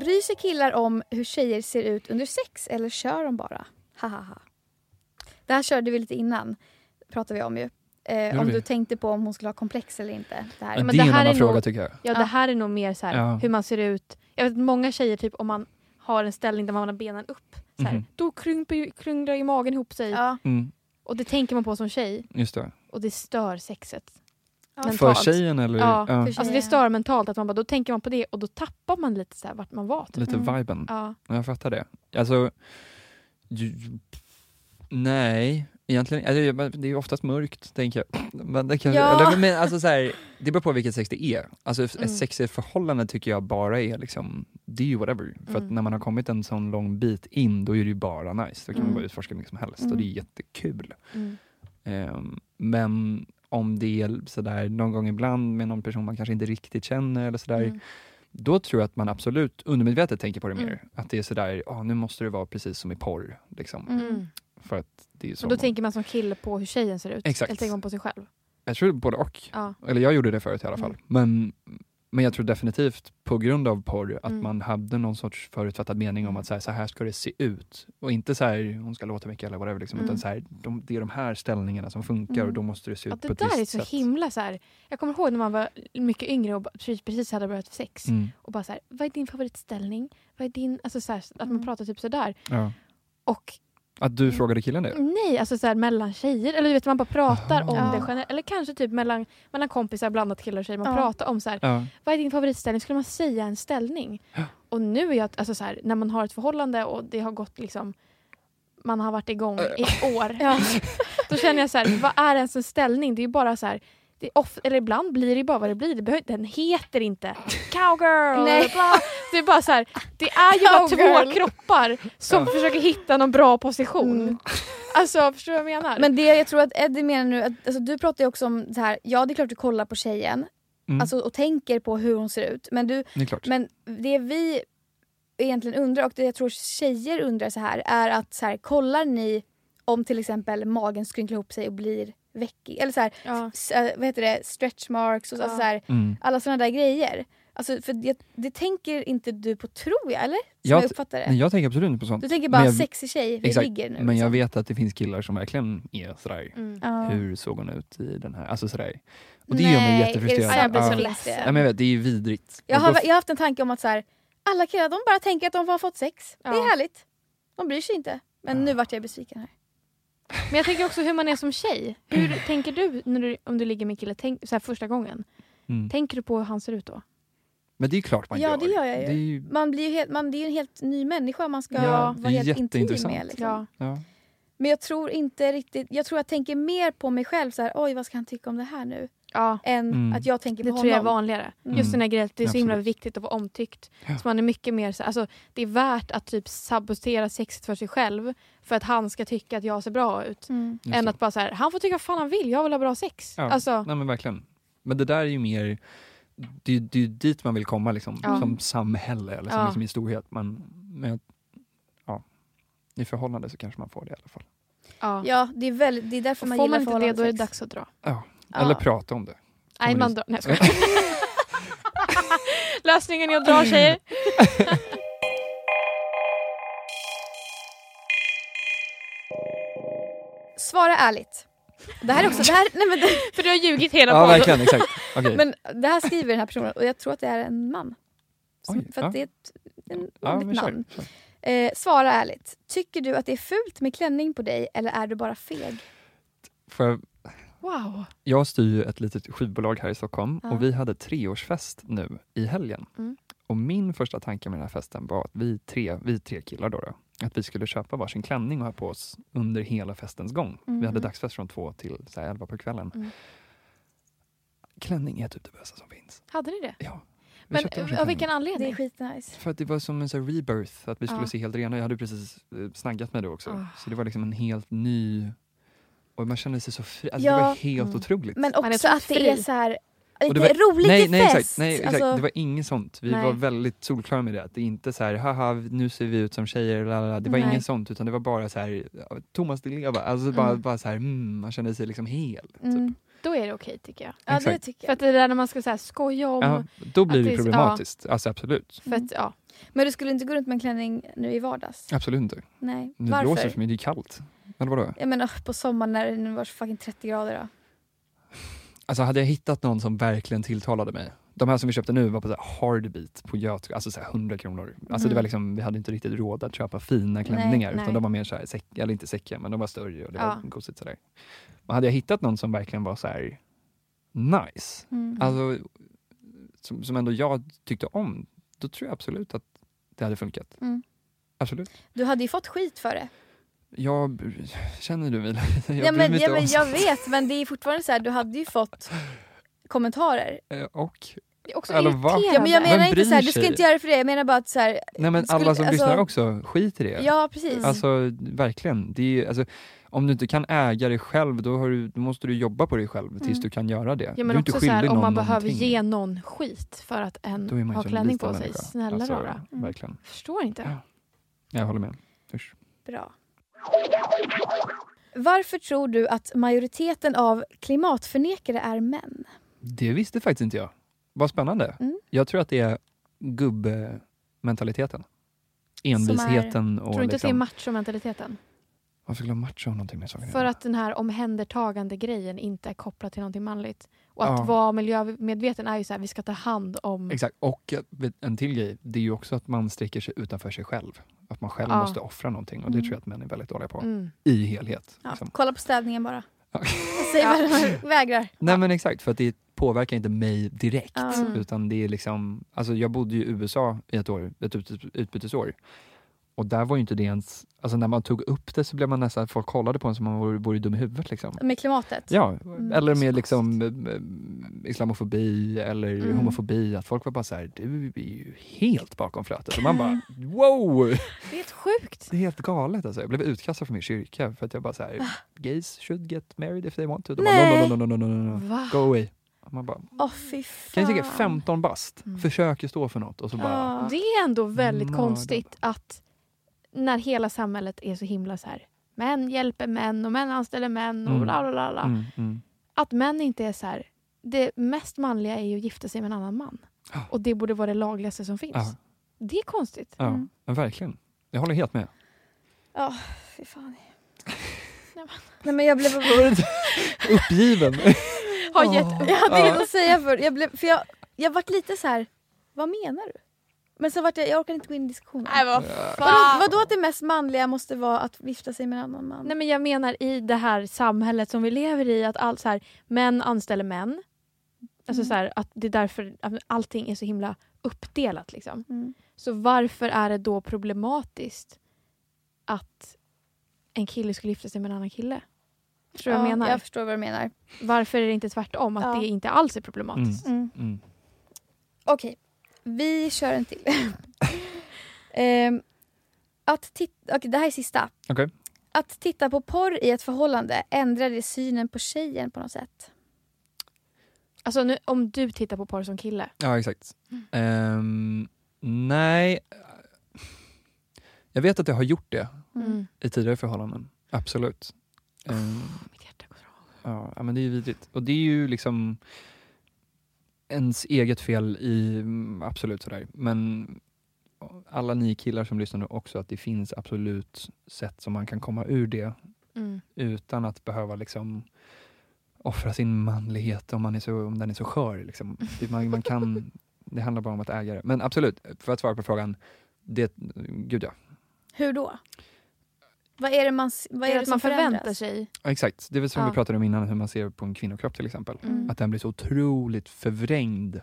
Bryr sig killar om hur tjejer ser ut under sex eller kör de bara? Hahaha. Det här körde vi lite innan. pratade vi om ju. Eh, om vi? du tänkte på om hon skulle ha komplex eller inte. Det här. men det det är en här annan är fråga nog- tycker jag. Ja, det här är nog mer så här, Ja. hur man ser ut. Jag vet många tjejer, typ om man har en ställning där man har benen upp, så här, Mhm. då krymper krånglar ju magen ihop sig. Ja. Mm, Och det tänker man på som tjej. just det. Och det stör sexet. Ja. Mentalt. För tjejen eller? Ja, ja, Alltså det stör mentalt, att man bara, då tänker man på det och då tappar man lite så här vart man var. Typ. lite Mm. viben. Ja. Jag fattar det. Alltså, ju, nej, egentligen, alltså, det är ju oftast mörkt, tänker jag. <clears throat> Men det, kanske, Ja. eller, men, alltså, så här, det beror på vilket sex det är. Alltså, Mm. Ett sexigt förhållande tycker jag bara är liksom, det är ju whatever. För att Mm. när man har kommit en sån lång bit in, då är det ju bara nice. Då kan man Mm. bara utforska mycket som helst och det är jättekul. Mm. Ehm, men om det är sådär någon gång ibland med någon person man kanske inte riktigt känner eller sådär, Mm. då tror jag att man absolut undermedvetet tänker på det mer. Att det är sådär, oh, nu måste det vara precis som i porr. Liksom. För att det är så Och då man- tänker man som kille på hur tjejen ser ut. Exakt. Eller tänker man på sig själv. Jag tror både och. Ja. Eller jag gjorde det förut i alla fall. Mm. Men, men jag tror definitivt på grund av porr att Mm. man hade någon sorts förutfattad mening om att så här, så här ska det se ut. Och inte så här, hon ska låta mycket eller whatever. Liksom, Mm. Utan så här, de, det är de här ställningarna som funkar Mm. och då måste det se ut Ja, på det ett där är visst så sätt. himla så här. Jag kommer ihåg när man var mycket yngre och precis, precis hade börjat sex. Mm. Och bara så här, vad är din favoritställning? vad är din, alltså så här, att man Mm. pratar typ sådär. Ja. Och Att du frågade killen det? nej, alltså så här, mellan tjejer. Eller du vet man bara pratar om Ja. det generellt. Eller kanske typ mellan, mellan kompisar, blandat killar och tjejer. Man Ja. pratar om så här, Ja. vad är din favoritställning? Skulle man säga en ställning? Och nu är jag, alltså så här, när man har ett förhållande och det har gått liksom man har varit igång i år. Ja. <laughs> Då känner jag så här, vad är ens en ställning? Det är ju bara så här, det är off, eller ibland blir det bara vad det blir. Det behöver, den heter inte cowgirl. Nej. Bla. Det är bara så här, det är ju bara två kroppar som Ja. försöker hitta någon bra position. Mm. Alltså förstår du vad jag menar? Men det jag tror att Eddie menar nu, att, alltså, du pratar ju också om så här, ja det är klart du kollar på tjejen Mm. alltså, och tänker på hur hon ser ut. Men, du, det är klart. men det vi egentligen undrar och det jag tror tjejer undrar så här är att så här, kollar ni om till exempel magen skrynklar ihop sig och blir veckig? Eller så här, ja. s- äh, vad heter det, stretch marks och Ja. alltså, så här, Mm. alla såna där grejer. Alltså, för det, det tänker inte du på tror jag, eller? Som Jag jag, uppfattar det. Nej, jag tänker absolut inte på sånt. Du tänker bara jag- sexig tjej, vi Exakt, ligger nu. Men jag liksom. vet att det finns killar som verkligen är sådär, Mm. Ja. hur såg hon ut i den här, alltså sådär. Och det gör mig Nej, jättefrustrerad. är det sant? Jag blir så Ja. ledsen. Ja, men jag vet, det är ju vidrigt. Jag har, jag har haft en tanke om att så här, alla killar de bara tänker att de har fått sex. Det Ja. är härligt. De bryr sig inte. Men Ja. nu vart jag besviken här. Men jag tänker också hur man är som tjej. Hur tänker du, när du om du ligger med en kille tänk, så här, första gången? mm. Tänker du på hur han ser ut då? Men det är ju klart man Ja, gör. det gör jag ju. Det är ju Man blir ju helt, man, det är en helt ny människa man ska Ja, vara helt intim med. Liksom. Ja. ja. Men jag tror inte riktigt, jag tror jag tänker mer på mig själv så här, oj vad ska han tycka om det här nu? Ja. Än Mm. att jag tänker Det på tror jag är honom. vanligare. Mm. Just den här grejen att det är så himla Absolut. viktigt att vara omtyckt. Ja. Så man är mycket mer så, alltså, det är värt att typ sabotera sexet för sig själv för att han ska tycka att jag ser bra ut. Mm. Än det. att bara så här, han får tycka vad fan han vill, jag vill ha bra sex. Ja. Alltså, Nej men verkligen. Men det där är ju mer, det är det är ju dit man vill komma liksom, Ja. som samhälle eller som Ja. liksom i storhet. Man, men, ja, I förhållande så kanske man får det i alla fall. ja. Ja, det är, väldigt, det är därför Och man får gillar man inte det då är det dags att dra. Ja. Ja. Eller prata om det. Nej, man drar. Nej, jag. <laughs> Lösningen är att dra tjejer. <laughs> Svara ärligt. Det här är också, det här, nej men, det, <laughs> För du har ljugit hela Ja podden. verkligen, exakt. Okej. men det här skriver den här personen och jag tror att det är en man. Som, Oj, för att ja. det är ett en ja, vanligt men kör, namn. kör. Eh, svara ärligt. Tycker du att det är fult med klänning på dig eller är du bara feg? Får jag, Wow. jag styr ju ett litet skivbolag här i Stockholm Ja. och vi hade treårsfest nu i helgen. Mm. Och min första tanke med den här festen var att vi tre, vi tre killar då, då att vi skulle köpa varsin klänning och ha på oss under hela festens gång. Vi hade Mhm. dagsfest från två till så här, elva på kvällen. Mm. Klänning är typ det bästa som finns. Hade ni det? Ja. Vi Men varsin av vilken klänning. Det är anledning? skitnice. För att det var som en så här rebirth, att vi skulle Ja. se helt rena. Jag hade precis eh, snaggat mig då också. Ah. Så det var liksom en helt ny... Och man kände sig så fri. Alltså Ja. Det var helt Mm. otroligt. Men Man är också så att det fri. är så här Och det var- roligt nej, nej, fest. exakt, nej, exakt. Alltså, det var inget sånt. Vi Nej. var väldigt solklara med det. Att det är inte så här, haha, nu ser vi ut som tjejer. Lalala. Det var Nej. inget sånt, utan det var bara så här, ja, Thomas Di Leva. Alltså bara, Mm. bara så här, mm, man kände sig liksom hel. mm. Typ. Då är det okej tycker jag. Ja det tycker För att jag. det där när man ska så här, skoja om. Ja, då blir det det problematiskt. Alltså absolut. För att, ja. Men du skulle inte gå runt med en klänning nu i vardags? Absolut inte. Nej. Nu Varför? blåser det för mig, det är kallt. Eller vadå? Jag menar på sommaren när det var fucking 30 grader då. Alltså hade jag hittat någon som verkligen tilltalade mig. De här som vi köpte nu var på så här hardbeat på Göt, alltså så här 100 kronor. Alltså det Mm. var liksom, vi hade inte riktigt råd att köpa fina klänningar nej. utan de var mer så här, säck, eller inte säckiga men de var större och det Ja. var gosigt sådär. Men hade jag hittat någon som verkligen var så här nice, Mm. alltså som, som ändå jag tyckte om, då tror jag absolut att det hade funkat. Mm. Absolut. Du hade ju fått skit för det. Jag, känner du mig? <laughs> Jag ja, men, ja, men jag vet men det är fortfarande så här, du hade ju fått kommentarer. Eh, Och, också vad? irriterande. Ja, men jag menar inte så här, du ska inte göra det för det, jag menar bara att så här, nej men Skulle- alla som alltså- lyssnar också, skit i det. ja precis. Alltså verkligen. Det är, alltså, om du inte kan äga dig själv, då, har du, då måste du jobba på dig själv tills Mm. du kan göra det. Ja, du är men inte också så här, om någon man behöver någonting. ge någon skit för att en har klänning på sig. människa. Snälla alltså, rara. Mm. Verkligen. Förstår inte. Ja. Jag håller med. Usch. Bra. Varför tror du att majoriteten av klimatförnekare är män? Det visste faktiskt inte jag. Vad spännande. Mm. Jag tror att det är gubbmentaliteten. Envisheten och Tror du inte att det är liksom, machomentaliteten? Varför skulle macho ha någonting med saken För att den här omhändertagande grejen inte är kopplad till någonting manligt. Och att Ja. vara miljömedveten är ju så här, vi ska ta hand om... Exakt, och en till grej, det är ju också att man sträcker sig utanför sig själv. Att man själv Ja. måste offra någonting och det Mm. tror jag att män är väldigt dåliga på. Mm. I helhet. Ja, Liksom. kolla på städningen bara. <laughs> Jag säger Ja. vad man vägrar. Nej men exakt, för att det påverkar inte mig direkt. Mm. Utan det är liksom, alltså jag bodde ju i USA i ett år, ett ut- utbytesår. Och där var ju inte det ens, alltså när man tog upp det så blev man nästan, folk kollade på en som man vore, vore dum i huvudet liksom. Med klimatet. Ja, Mm, eller med liksom eh, islamofobi eller Mm. homofobi. Att folk var bara så här, du är ju helt bakom flötet. Och man bara, <laughs> wow! Det är helt sjukt. Det är helt galet alltså. Jag blev utkastad från min kyrka för att jag bara så här, gays should get married if they want to. De bara, Nej. no, no, no, no, no, no, no. Va? Go away. Och man bara, fan. kan jag tycka 15 bast, Mm. försöker stå för något och så bara, Ja. Det är ändå väldigt Mördad. konstigt att när hela samhället är så himla så här män hjälper män och män anställer män och Mm. bla bla bla. bla. mm, mm. Att män inte är så här. Det mest manliga är ju att gifta sig med en annan man. Ja. Och det borde vara det lagligaste som finns. Ja. Det är konstigt. Ja, Mm. men verkligen. Jag håller helt med. Ja, fy fan. <laughs> men- Nej men jag blev... Uppgiven. Har gett Jag hade inget att säga för, jag, blev, för jag, jag vart lite så här. vad menar du? Men så vart jag, jag orkar inte gå in i diskussionen. Nej, vad Vadå, vadå att det mest manliga måste vara att gifta sig med en annan man? Nej men jag menar i det här samhället som vi lever i att allt så här, män anställer män. Alltså Mm. så här, att det är därför att allting är så himla uppdelat liksom. Mm. Så varför är det då problematiskt att en kille skulle gifta sig med en annan kille? Förstår du vad jag Ja, menar? Jag förstår vad du menar. Varför är det inte tvärtom? Att Ja. det inte alls är problematiskt? Mm. Mm. Okej, vi kör en till. <laughs> Ehm, att titta, okej, det här är sista. Okej. Att titta på porr i ett förhållande, ändrar det synen på tjejen på något sätt? Alltså nu, om du tittar på porr som kille. Ja, exakt. Ehm, nej, jag vet att jag har gjort det Mm. i tidigare förhållanden. Absolut. Ehm, Mitt hjärta går av. ja, men det är ju vidrigt. Och det är ju liksom ens eget fel i, mm, absolut sådär. Men alla ni killar som lyssnar nu också, att det finns absolut sätt som man kan komma ur det Mm. utan att behöva liksom offra sin manlighet om, man är så, om den är så skör. Liksom. Man, man kan, <laughs> det handlar bara om att äga det. Men absolut, för att svara på frågan, det, gud ja. Hur då? Vad är det, man, vad Är är det det man förväntar sig? Ja, Exakt, det är väl som Ja. vi pratade om innan, hur man ser på en kvinnokropp till exempel. Mm. Att den blir så otroligt förvrängd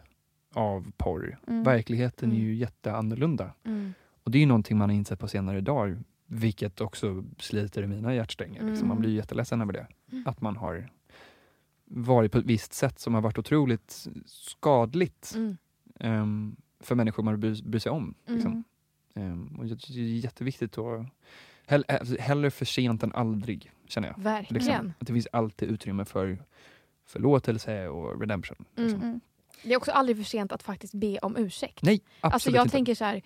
av porr. Mm. Verkligheten är Mm. ju jätteannorlunda. Mm. Och det är ju någonting man har insett på senare dagar, vilket också sliter i mina hjärtsträngar. Liksom. Man Mm. blir ju jätteledsen över det. Mm. Att man har varit på ett visst sätt som har varit otroligt skadligt Mm. ehm, för människor man bryr, bryr sig om. Liksom. Mm. Ehm, och jag tycker det är jätteviktigt att hell, alltså, hellre för sent än aldrig, känner jag. Verkligen. Liksom. Att det finns alltid utrymme för förlåtelse och redemption. Liksom. Mm. Mm. Det är också aldrig för sent att faktiskt be om ursäkt. Nej, absolut Alltså jag inte. tänker så här,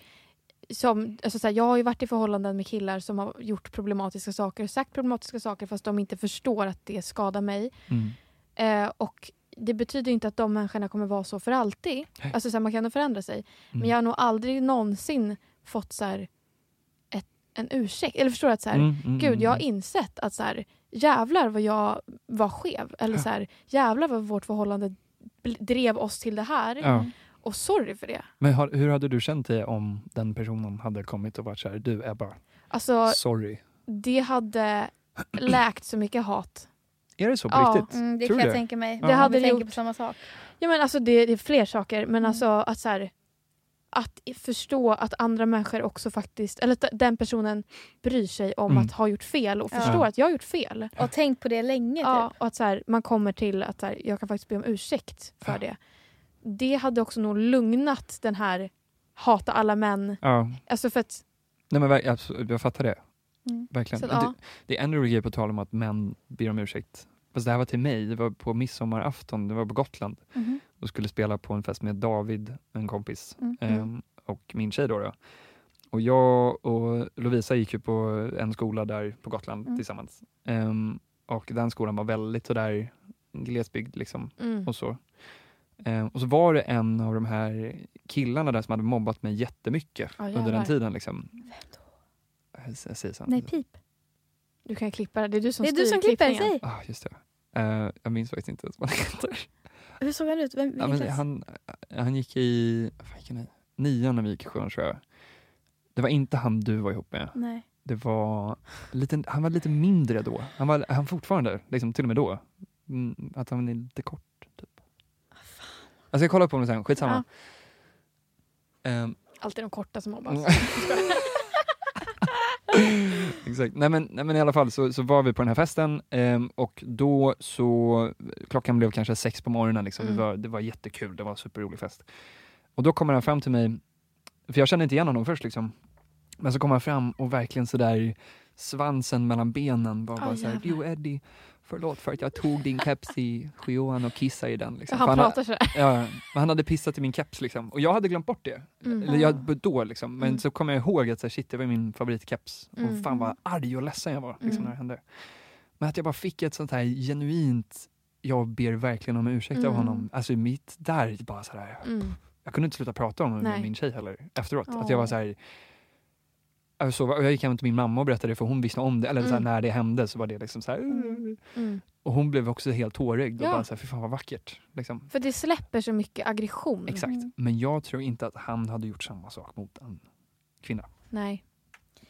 som, alltså så här, jag har ju varit i förhållanden med killar som har gjort problematiska saker, sagt problematiska saker fast de inte förstår att det skadar mig. Mm. Eh, och det betyder inte att de människorna kommer vara så för alltid. Alltså så här, man kan nog förändra sig. Men Mm. jag har nog aldrig någonsin fått så en ursäkt. Eller förstår du att så här, Mm, mm, gud jag har mm. insett att så här, jävlar vad jag var skev. Eller Ja. så här, jävlar vad vårt förhållande drev oss till det här. Ja. Och sorry för det. Men har, hur hade du känt dig om den personen hade kommit och varit så här, du Ebba, Alltså sorry. det hade läkt så mycket hat. Är det så på Ja. riktigt? Mm, det Tror kan du jag det? tänka mig. Det Om hade vi tänker gjort. på samma sak. Ja, men alltså det, det är fler saker, men Mm. alltså att, så här, att förstå att andra människor också faktiskt, eller att den personen bryr sig om Mm. att ha gjort fel och Ja. förstår att jag har gjort fel. Och tänkt på det länge Ja, typ. och att så här, man kommer till att så här, jag kan faktiskt be om ursäkt för Ja. det. Det hade också nog lugnat den här hata alla män. Ja. Alltså för att, Nej, men, absolut, jag fattar det. Mm. Verkligen. så ja. det, det är ännu roligare på tal om att män ber om ursäkt. Fast det här var till mig, det var på midsommarafton, det var på Gotland. Mhm. och skulle spela på en fest med David, en kompis, Mm. ehm, och min tjej. Då, då. Och jag och Lovisa gick ju på en skola där på Gotland Mm. tillsammans. Ehm, och den skolan var väldigt sådär glesbygd liksom. Mm. Och så. Ehm, och så var det en av de här killarna där som hade mobbat mig jättemycket Ja, under den tiden. Liksom. Jag säger så. Nej, pip. Du kan klippa det, det är du som Det är du styr som klipper, klippningen. säg. Ah, just det. Eh, jag minns faktiskt inte ens vad han heter. Hur såg han ut? Vem, Ja, men han, han gick i vad gick han i? nian när vi gick i sjuan tror jag. Det var inte han du var ihop med. Nej. Det var lite, han var lite mindre då. Han var han fortfarande, liksom, till och med då. Mm, att han är lite kort. Typ. Jag ska kolla på honom sen, skitsamma. Ehm, Alltid de korta som mobbas. <laughs> <laughs> <laughs> Exakt. Nej men, nej men i alla fall så, så var vi på den här festen ehm, och då så, klockan blev kanske sex på morgonen liksom. Mm. Det, var, det var jättekul, det var en superrolig fest. Och då kommer han fram till mig, för jag kände inte igen honom först liksom. Men så kommer han fram och verkligen sådär svansen mellan benen var bara Aj, såhär, jävlar. du Eddie, förlåt för att jag tog din keps i sjuan och kissade i den. Liksom. han har- pratar sådär. Ja, men han hade pissat i min keps liksom. Och jag hade glömt bort det. Mm. Eller jag, då liksom. Men Mm. så kom jag ihåg att så här, shit, det var min favoritkeps. Och Mm. fan vad arg och ledsen jag var liksom, Mm. när det hände. Men att jag bara fick ett sånt här genuint, jag ber verkligen om ursäkt av Mm. honom. Alltså mitt där, bara så här, Mm. jag kunde inte sluta prata om det med min tjej heller efteråt. Att Åh. jag var så här, och jag gick hem till min mamma och berättade det för hon visste om det. Eller Mm. när det hände så var det liksom så Mm. Mm. Och hon blev också helt tårögd och Ja. bara så här, fy fan vad vackert. Liksom. För det släpper så mycket aggression. Exakt. Mm. Men jag tror inte att han hade gjort samma sak mot en kvinna. Nej.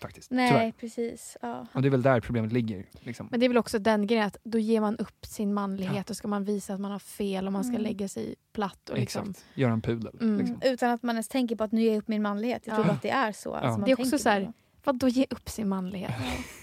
Faktiskt. Nej, Tyvärr. precis. Ja. Och det är väl där problemet ligger. Liksom. Men det är väl också den grejen att då ger man upp sin manlighet och ska man visa att man har fel och man ska Mm. lägga sig platt. Och liksom. Exakt. Göra en pudel. Mm. Liksom. Utan att man ens tänker på att nu ger jag upp min manlighet. Jag tror Ja. bara att det är så. Alltså, man Det är också så här- Vadå ge upp sin manlighet?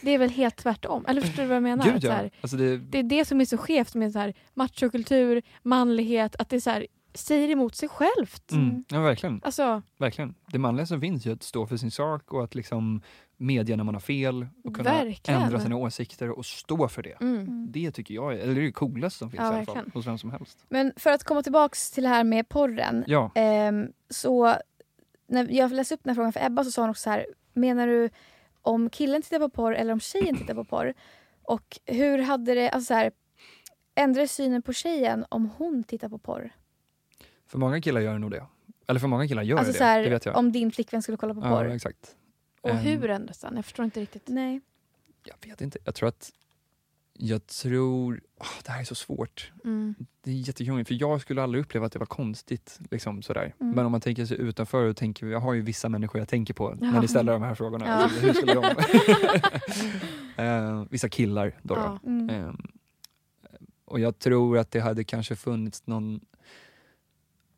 Det är väl helt tvärtom? Eller förstår du vad jag menar? Gud ja. här, Alltså det, det är det som är så skevt med så här, machokultur, manlighet, att det är så här, säger emot sig självt. mm. ja, verkligen, Alltså, verkligen. Det manliga som finns är att stå för sin sak och att liksom medge när man har fel och kunna Verkligen. ändra sina åsikter och stå för det. mm. Mm. Det tycker jag är, eller det är det coolaste som finns Ja, i alla fall, verkligen. hos vem som helst. Men för att komma tillbaks till det här med porren. Ja, Ehm, så när jag läste upp den här frågan för Ebba så sa hon också så här. Menar du om killen tittar på porr eller om tjejen tittar på porr? Och hur hade det, alltså så här, ändrade synen på tjejen om hon tittar på porr? För många killar gör nog det. Eller för många killar gör alltså det, så här, det vet jag. om din flickvän skulle kolla på ja, porr? exakt. Och Ehm, hur ändras den? Jag förstår inte riktigt. Nej. Jag vet inte. Jag tror att... Jag tror... åh, det här är så svårt. Mm. Det är jättekrångligt, för jag skulle aldrig uppleva att det var konstigt. Liksom, sådär. Mm. Men om man tänker sig utanför och tänker, jag har ju vissa människor jag tänker på när Ja. ni ställer de här frågorna. Ja. Alltså, hur skulle de... <laughs> <laughs> Eh, vissa killar då. då. Ja. Mm. Ehm, och jag tror att det hade kanske funnits någon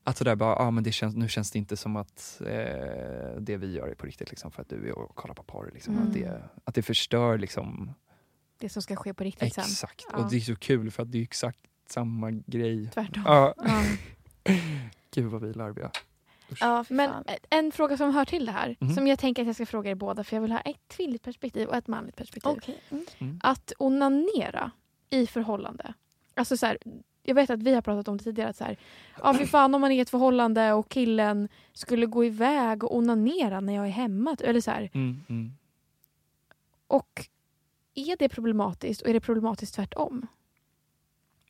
att sådär bara, ah, men det känns, nu känns det inte som att eh, det vi gör är på riktigt liksom, för att du är och kollar på porr. Liksom. Mm. Att, det, att det förstör liksom, Det som ska ske på riktigt sen. exakt. Ja. Och det är så kul för att det är exakt samma grej. Tvärtom. Ja, Ja. <laughs> gud vad vi är larviga. Ja, Men fan. en fråga som hör till det här, Mhm. som jag tänker att jag ska fråga er båda för jag vill ha ett kvinnligt perspektiv och ett manligt perspektiv. Okej. Mm. Att onanera i förhållande. Alltså så här, jag vet att vi har pratat om det tidigare. Att så här, ja, fy fan om man är i ett förhållande och killen skulle gå iväg och onanera när jag är hemma. Eller så. Mm, mm. Och är det problematiskt och är det problematiskt tvärtom?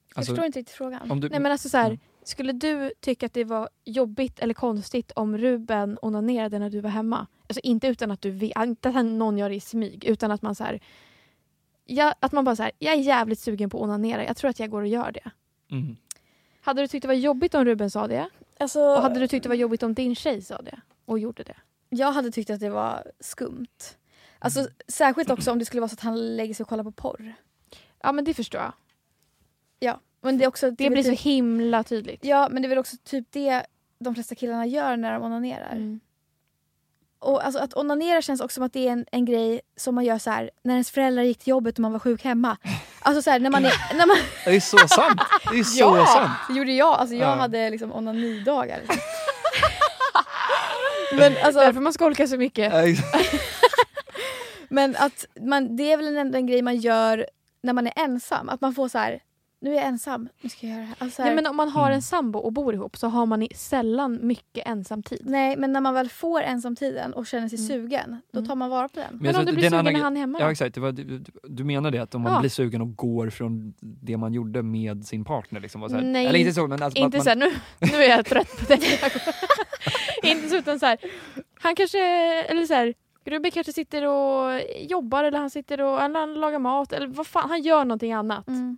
Jag Alltså, förstår inte riktigt frågan. om du, Nej, men alltså så här, Mm. Skulle du tycka att det var jobbigt eller konstigt om Ruben onanerade när du var hemma? Alltså inte utan att du vet, inte att någon gör det i smyg utan att man så här, ja, att man bara så här, jag är jävligt sugen på att onanera, jag tror att jag går och gör det. Mm. Hade du tyckt det var jobbigt om Ruben sa det? Alltså, Och hade du tyckt det var jobbigt om din tjej sa det? Och gjorde det? Jag hade tyckt att det var skumt. Alltså, Särskilt också om det skulle vara så att han lägger sig och kollar på porr. Ja men det förstår jag. Ja, men det, är också, Det är blir väl så typ, himla tydligt. Ja, men det är väl också typ det de flesta killarna gör när de onanerar. Mm. Och alltså, att onanera känns också som att det är en, en grej som man gör så här när ens föräldrar gick till jobbet och man var sjuk hemma. Alltså så här, när man är... När man, Det är så sant! Det är så <laughs> sant! det gjorde jag. Alltså, jag Ja. hade liksom onanidagar. Liksom. <laughs> men, alltså, Därför man skolkar så mycket. <laughs> Men att man, det är väl en, en grej man gör när man är ensam. Att man får så här, nu är jag ensam, nu ska jag göra det här. Alltså, så här Nej, men om man har Mm. en sambo och bor ihop så har man i sällan mycket ensamtid. Nej, men när man väl får ensamtiden och känner sig Mm. sugen, då Mm. tar man vara på den. Men Men, om du blir sugen när han är hemma Ja exakt, det var, du, du menar det att om man Ja. blir sugen och går från det man gjorde med sin partner liksom, och så här, Nej, eller inte så men alltså, Inte att såhär, man, nu, nu är jag trött på det. <laughs> <laughs> inte så utan såhär, han kanske, eller såhär, Grubbe kanske sitter och jobbar eller han sitter och eller han lagar mat eller vad fan, han gör någonting annat. Mm.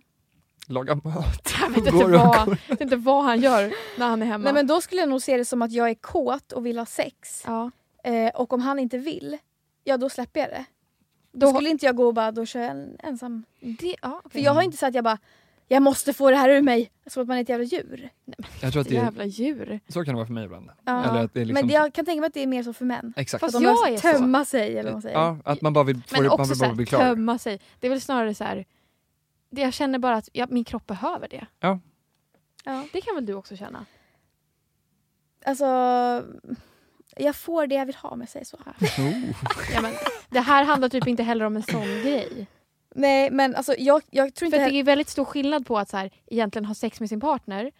Laga mat. <laughs> Jag vet inte, vad, vet inte vad han gör när han är hemma. Nej men då skulle jag nog se det som att jag är kåt och vill ha sex. ja. Eh, och om han inte vill, ja då släpper jag det. Då Då, skulle inte jag gå och bara, då kör jag en ensam. det, ja, För okej. jag har inte sagt att jag bara, jag måste få det här ur mig. Som att man är ett jävla djur. Jag tror att det är, Jävla djur. så kan det vara för mig ibland. Ja. Eller att det är liksom, Men det, jag kan tänka mig att det är mer så för män. Exakt. Fast Att de jag är så. tömma sig eller vad man säger. Ja, att man bara vill, få Men det, man också vill så bara bli klar. tömma sig. Det är väl snarare så här. Det jag känner bara att ja, min kropp behöver det. Ja. Ja. Det kan väl du också känna? Alltså, jag får det jag vill ha om jag säger så. Oh. <laughs> Ja, men, det här handlar typ inte heller om en sån grej. Nej men alltså jag, jag tror För inte... att det är väldigt stor skillnad på att så här, egentligen ha sex med sin partner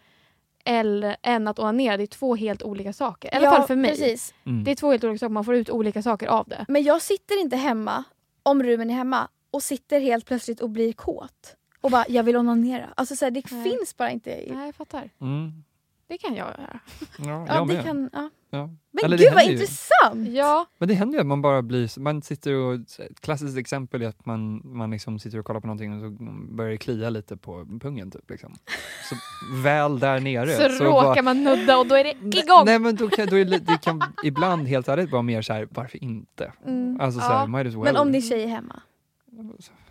eller än att onanera. Det är två helt olika saker. I alla Ja, fall för mig. Precis. Mm. Det är två helt olika saker. Man får ut olika saker av det. Men jag sitter inte hemma, om Ruben är hemma, och sitter helt plötsligt och blir kåt. Och bara, jag vill onanera. Alltså så här, det Nej. finns bara inte. i- Nej, jag fattar. Mm. Det kan jag göra. Ja, Ja, jag det med. kan, ja. Ja. Men Eller det gud vad ju. intressant! Ja, Men det händer ju att man bara blir, man sitter och, ett klassiskt exempel är att man, man liksom sitter och kollar på någonting och så börjar det klia lite på pungen typ. Liksom. Så <laughs> väl där nere. så, råkar man nudda och då är det igång. Nej men då kan, då är det, det kan ibland helt ärligt vara mer så här, varför inte? Mm. Alltså så Ja. här, well. Men om din tjej är hemma?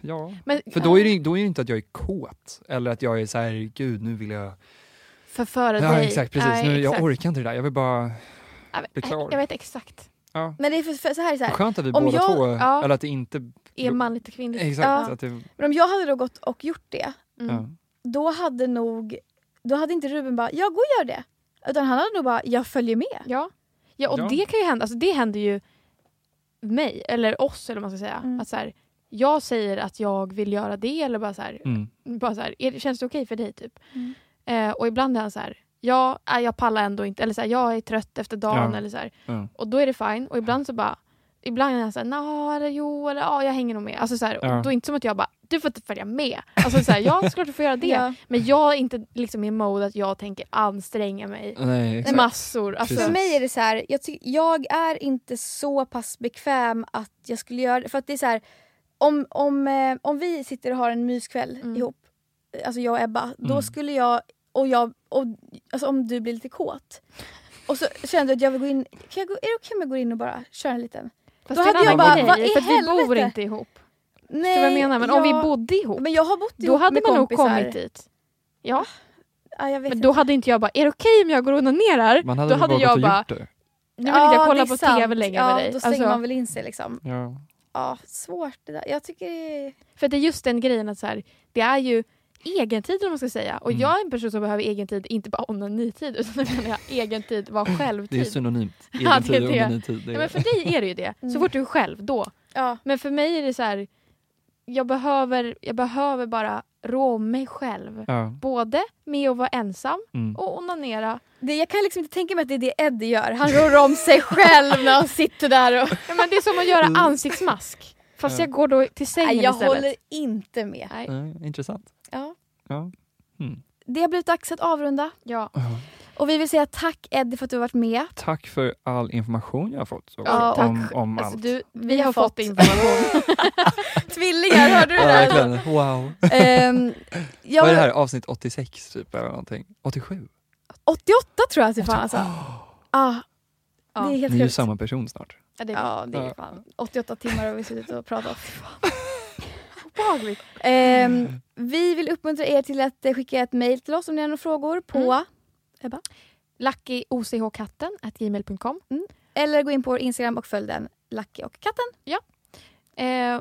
Ja. Men, För då är, det, då är det inte att jag är kåt eller att jag är så här, gud nu vill jag... Förföra Ja dig. exakt, precis. Nej, nu, jag exakt. orkar inte det där, jag vill bara... Jag vet- bli klar. Jag vet exakt. Ja. Men det är för, för så här, så här. Skönt att vi Om båda jag- två, ja. eller att det inte... Är manligt och kvinnligt. Exakt, Ja. att det, Men om jag hade då gått och gjort det, Mm. ja. då hade nog... Då hade inte Ruben bara, ja gå och gör det. Utan han hade nog bara, jag följer med. Ja. ja, och Ja. det kan ju hända. Alltså, det händer ju mig, eller oss eller vad man ska säga. Mm. Att så här, jag säger att jag vill göra det eller bara så här, Mm. bara så här är, känns det okej för dig? typ? Mm. Eh, och ibland är han så här, ja, jag pallar ändå inte. Eller så här, jag är trött efter dagen. Ja. Eller så här. Ja. Och då är det fine. Och ibland så bara, ibland är han såhär, nja eller jo eller ja, jag hänger nog med. Alltså så här, Ja. och då är det inte som att jag bara, du får inte följa med. Alltså så här, ja <laughs> såklart du får göra det. Ja. Men jag är inte liksom i mode att jag tänker anstränga mig Nej, massor. Alltså, För mig är det så här, jag, jag är inte så pass bekväm att jag skulle göra det. För att det är så här, om, om, eh, om vi sitter och har en myskväll Mm. ihop, eh, alltså jag och Ebba, då Mm. skulle jag, och jag, och, alltså om du blir lite kåt. Och så kände jag att jag vill gå in, kan jag gå, är det okej om jag går in och bara kör en liten? Fast Då det är en hade jag annan bara, grej, vad i för att vi bor helvete? inte ihop. Nej, Förstår du vad jag menar? Men om vi jag- bodde ihop, Men jag har bott då ihop hade med man nog kompisar. kommit dit. Ja, Ja, jag vet men inte. då hade inte jag bara, är det okej om jag går och onanerar? Man hade då väl hade bara jag och bara, gjort det. nu vill inte jag Ja, kolla det är på sant. TV längre ja, med dig. Då stänger Alltså, man väl in sig liksom. Ja. Ja, svårt det där. Jag tycker det. För det är just den grejen att så här, det är ju egentid om man ska säga. Och Mm. jag är en person som behöver egentid, inte bara onanitid utan jag menar egentid, vara självtid. <laughs> Det är synonymt. <laughs> Ja, Egen det är tid och onanitid. Det Ja, men för dig är det ju det. Så Mm. fort du är själv, då. Ja. Men för mig är det så här, jag behöver, jag behöver bara rå om mig själv. Ja. Både med att vara ensam Mm. och onanera. Det, jag kan liksom inte tänka mig att det är det Eddie gör. Han <laughs> rår om sig själv när han sitter där och... Ja, men det är som att göra ansiktsmask. Fast Ja. jag går då till sängen Nej, jag istället. håller inte med. Nej. Intressant. Ja. Ja. Mm. Det har blivit dags att avrunda. Ja. Och vi vill säga tack Eddie för att du har varit med. Tack för all information jag har fått också, Ja, om, om Alltså, allt. du, vi, Vi har har fått fått. information. <laughs> Tvillingar, hörde du Ja, det där? verkligen. Wow. Ehm, jag, <laughs> Vad är det här? Avsnitt 86 typ eller någonting? 87? 88 tror jag till fan alltså. <gasps> Ah, Ja. Det är helt Ni är ju samma person snart. Ja, det är Ja, det är Ja. fan 88 timmar har vi suttit och pratat. <laughs> obehagligt. Ehm, vi vill uppmuntra er till att skicka ett mejl till oss om ni har några frågor på Mm. LuckyOCHkatten gmail.com. eller gå in på vår Instagram och följ den, Lucky och katten. Eh,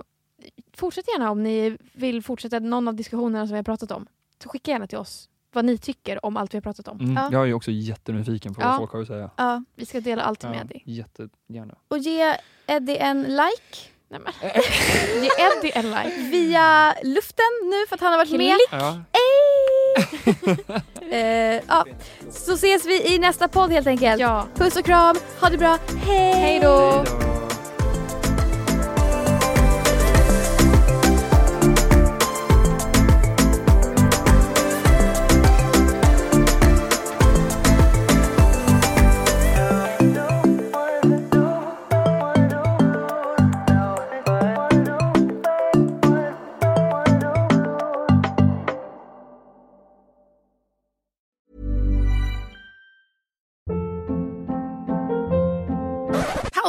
fortsätt gärna om ni vill fortsätta någon av diskussionerna som vi har pratat om. Så skicka gärna till oss vad ni tycker om allt vi har pratat om. Mm. Ja. Jag är ju också jättenyfiken på Ja. vad folk har att säga. Ja. Vi ska dela allt med Ja, Eddie. jättegärna. Och ge Eddie en like Nej, men. <laughs> Ge Eddie en like. via luften nu för att han har varit med. Ja. <laughs> Eh, ja. Så ses vi i nästa podd helt enkelt. Ja. Puss och kram, ha det bra, hej! Hej då! Hej då.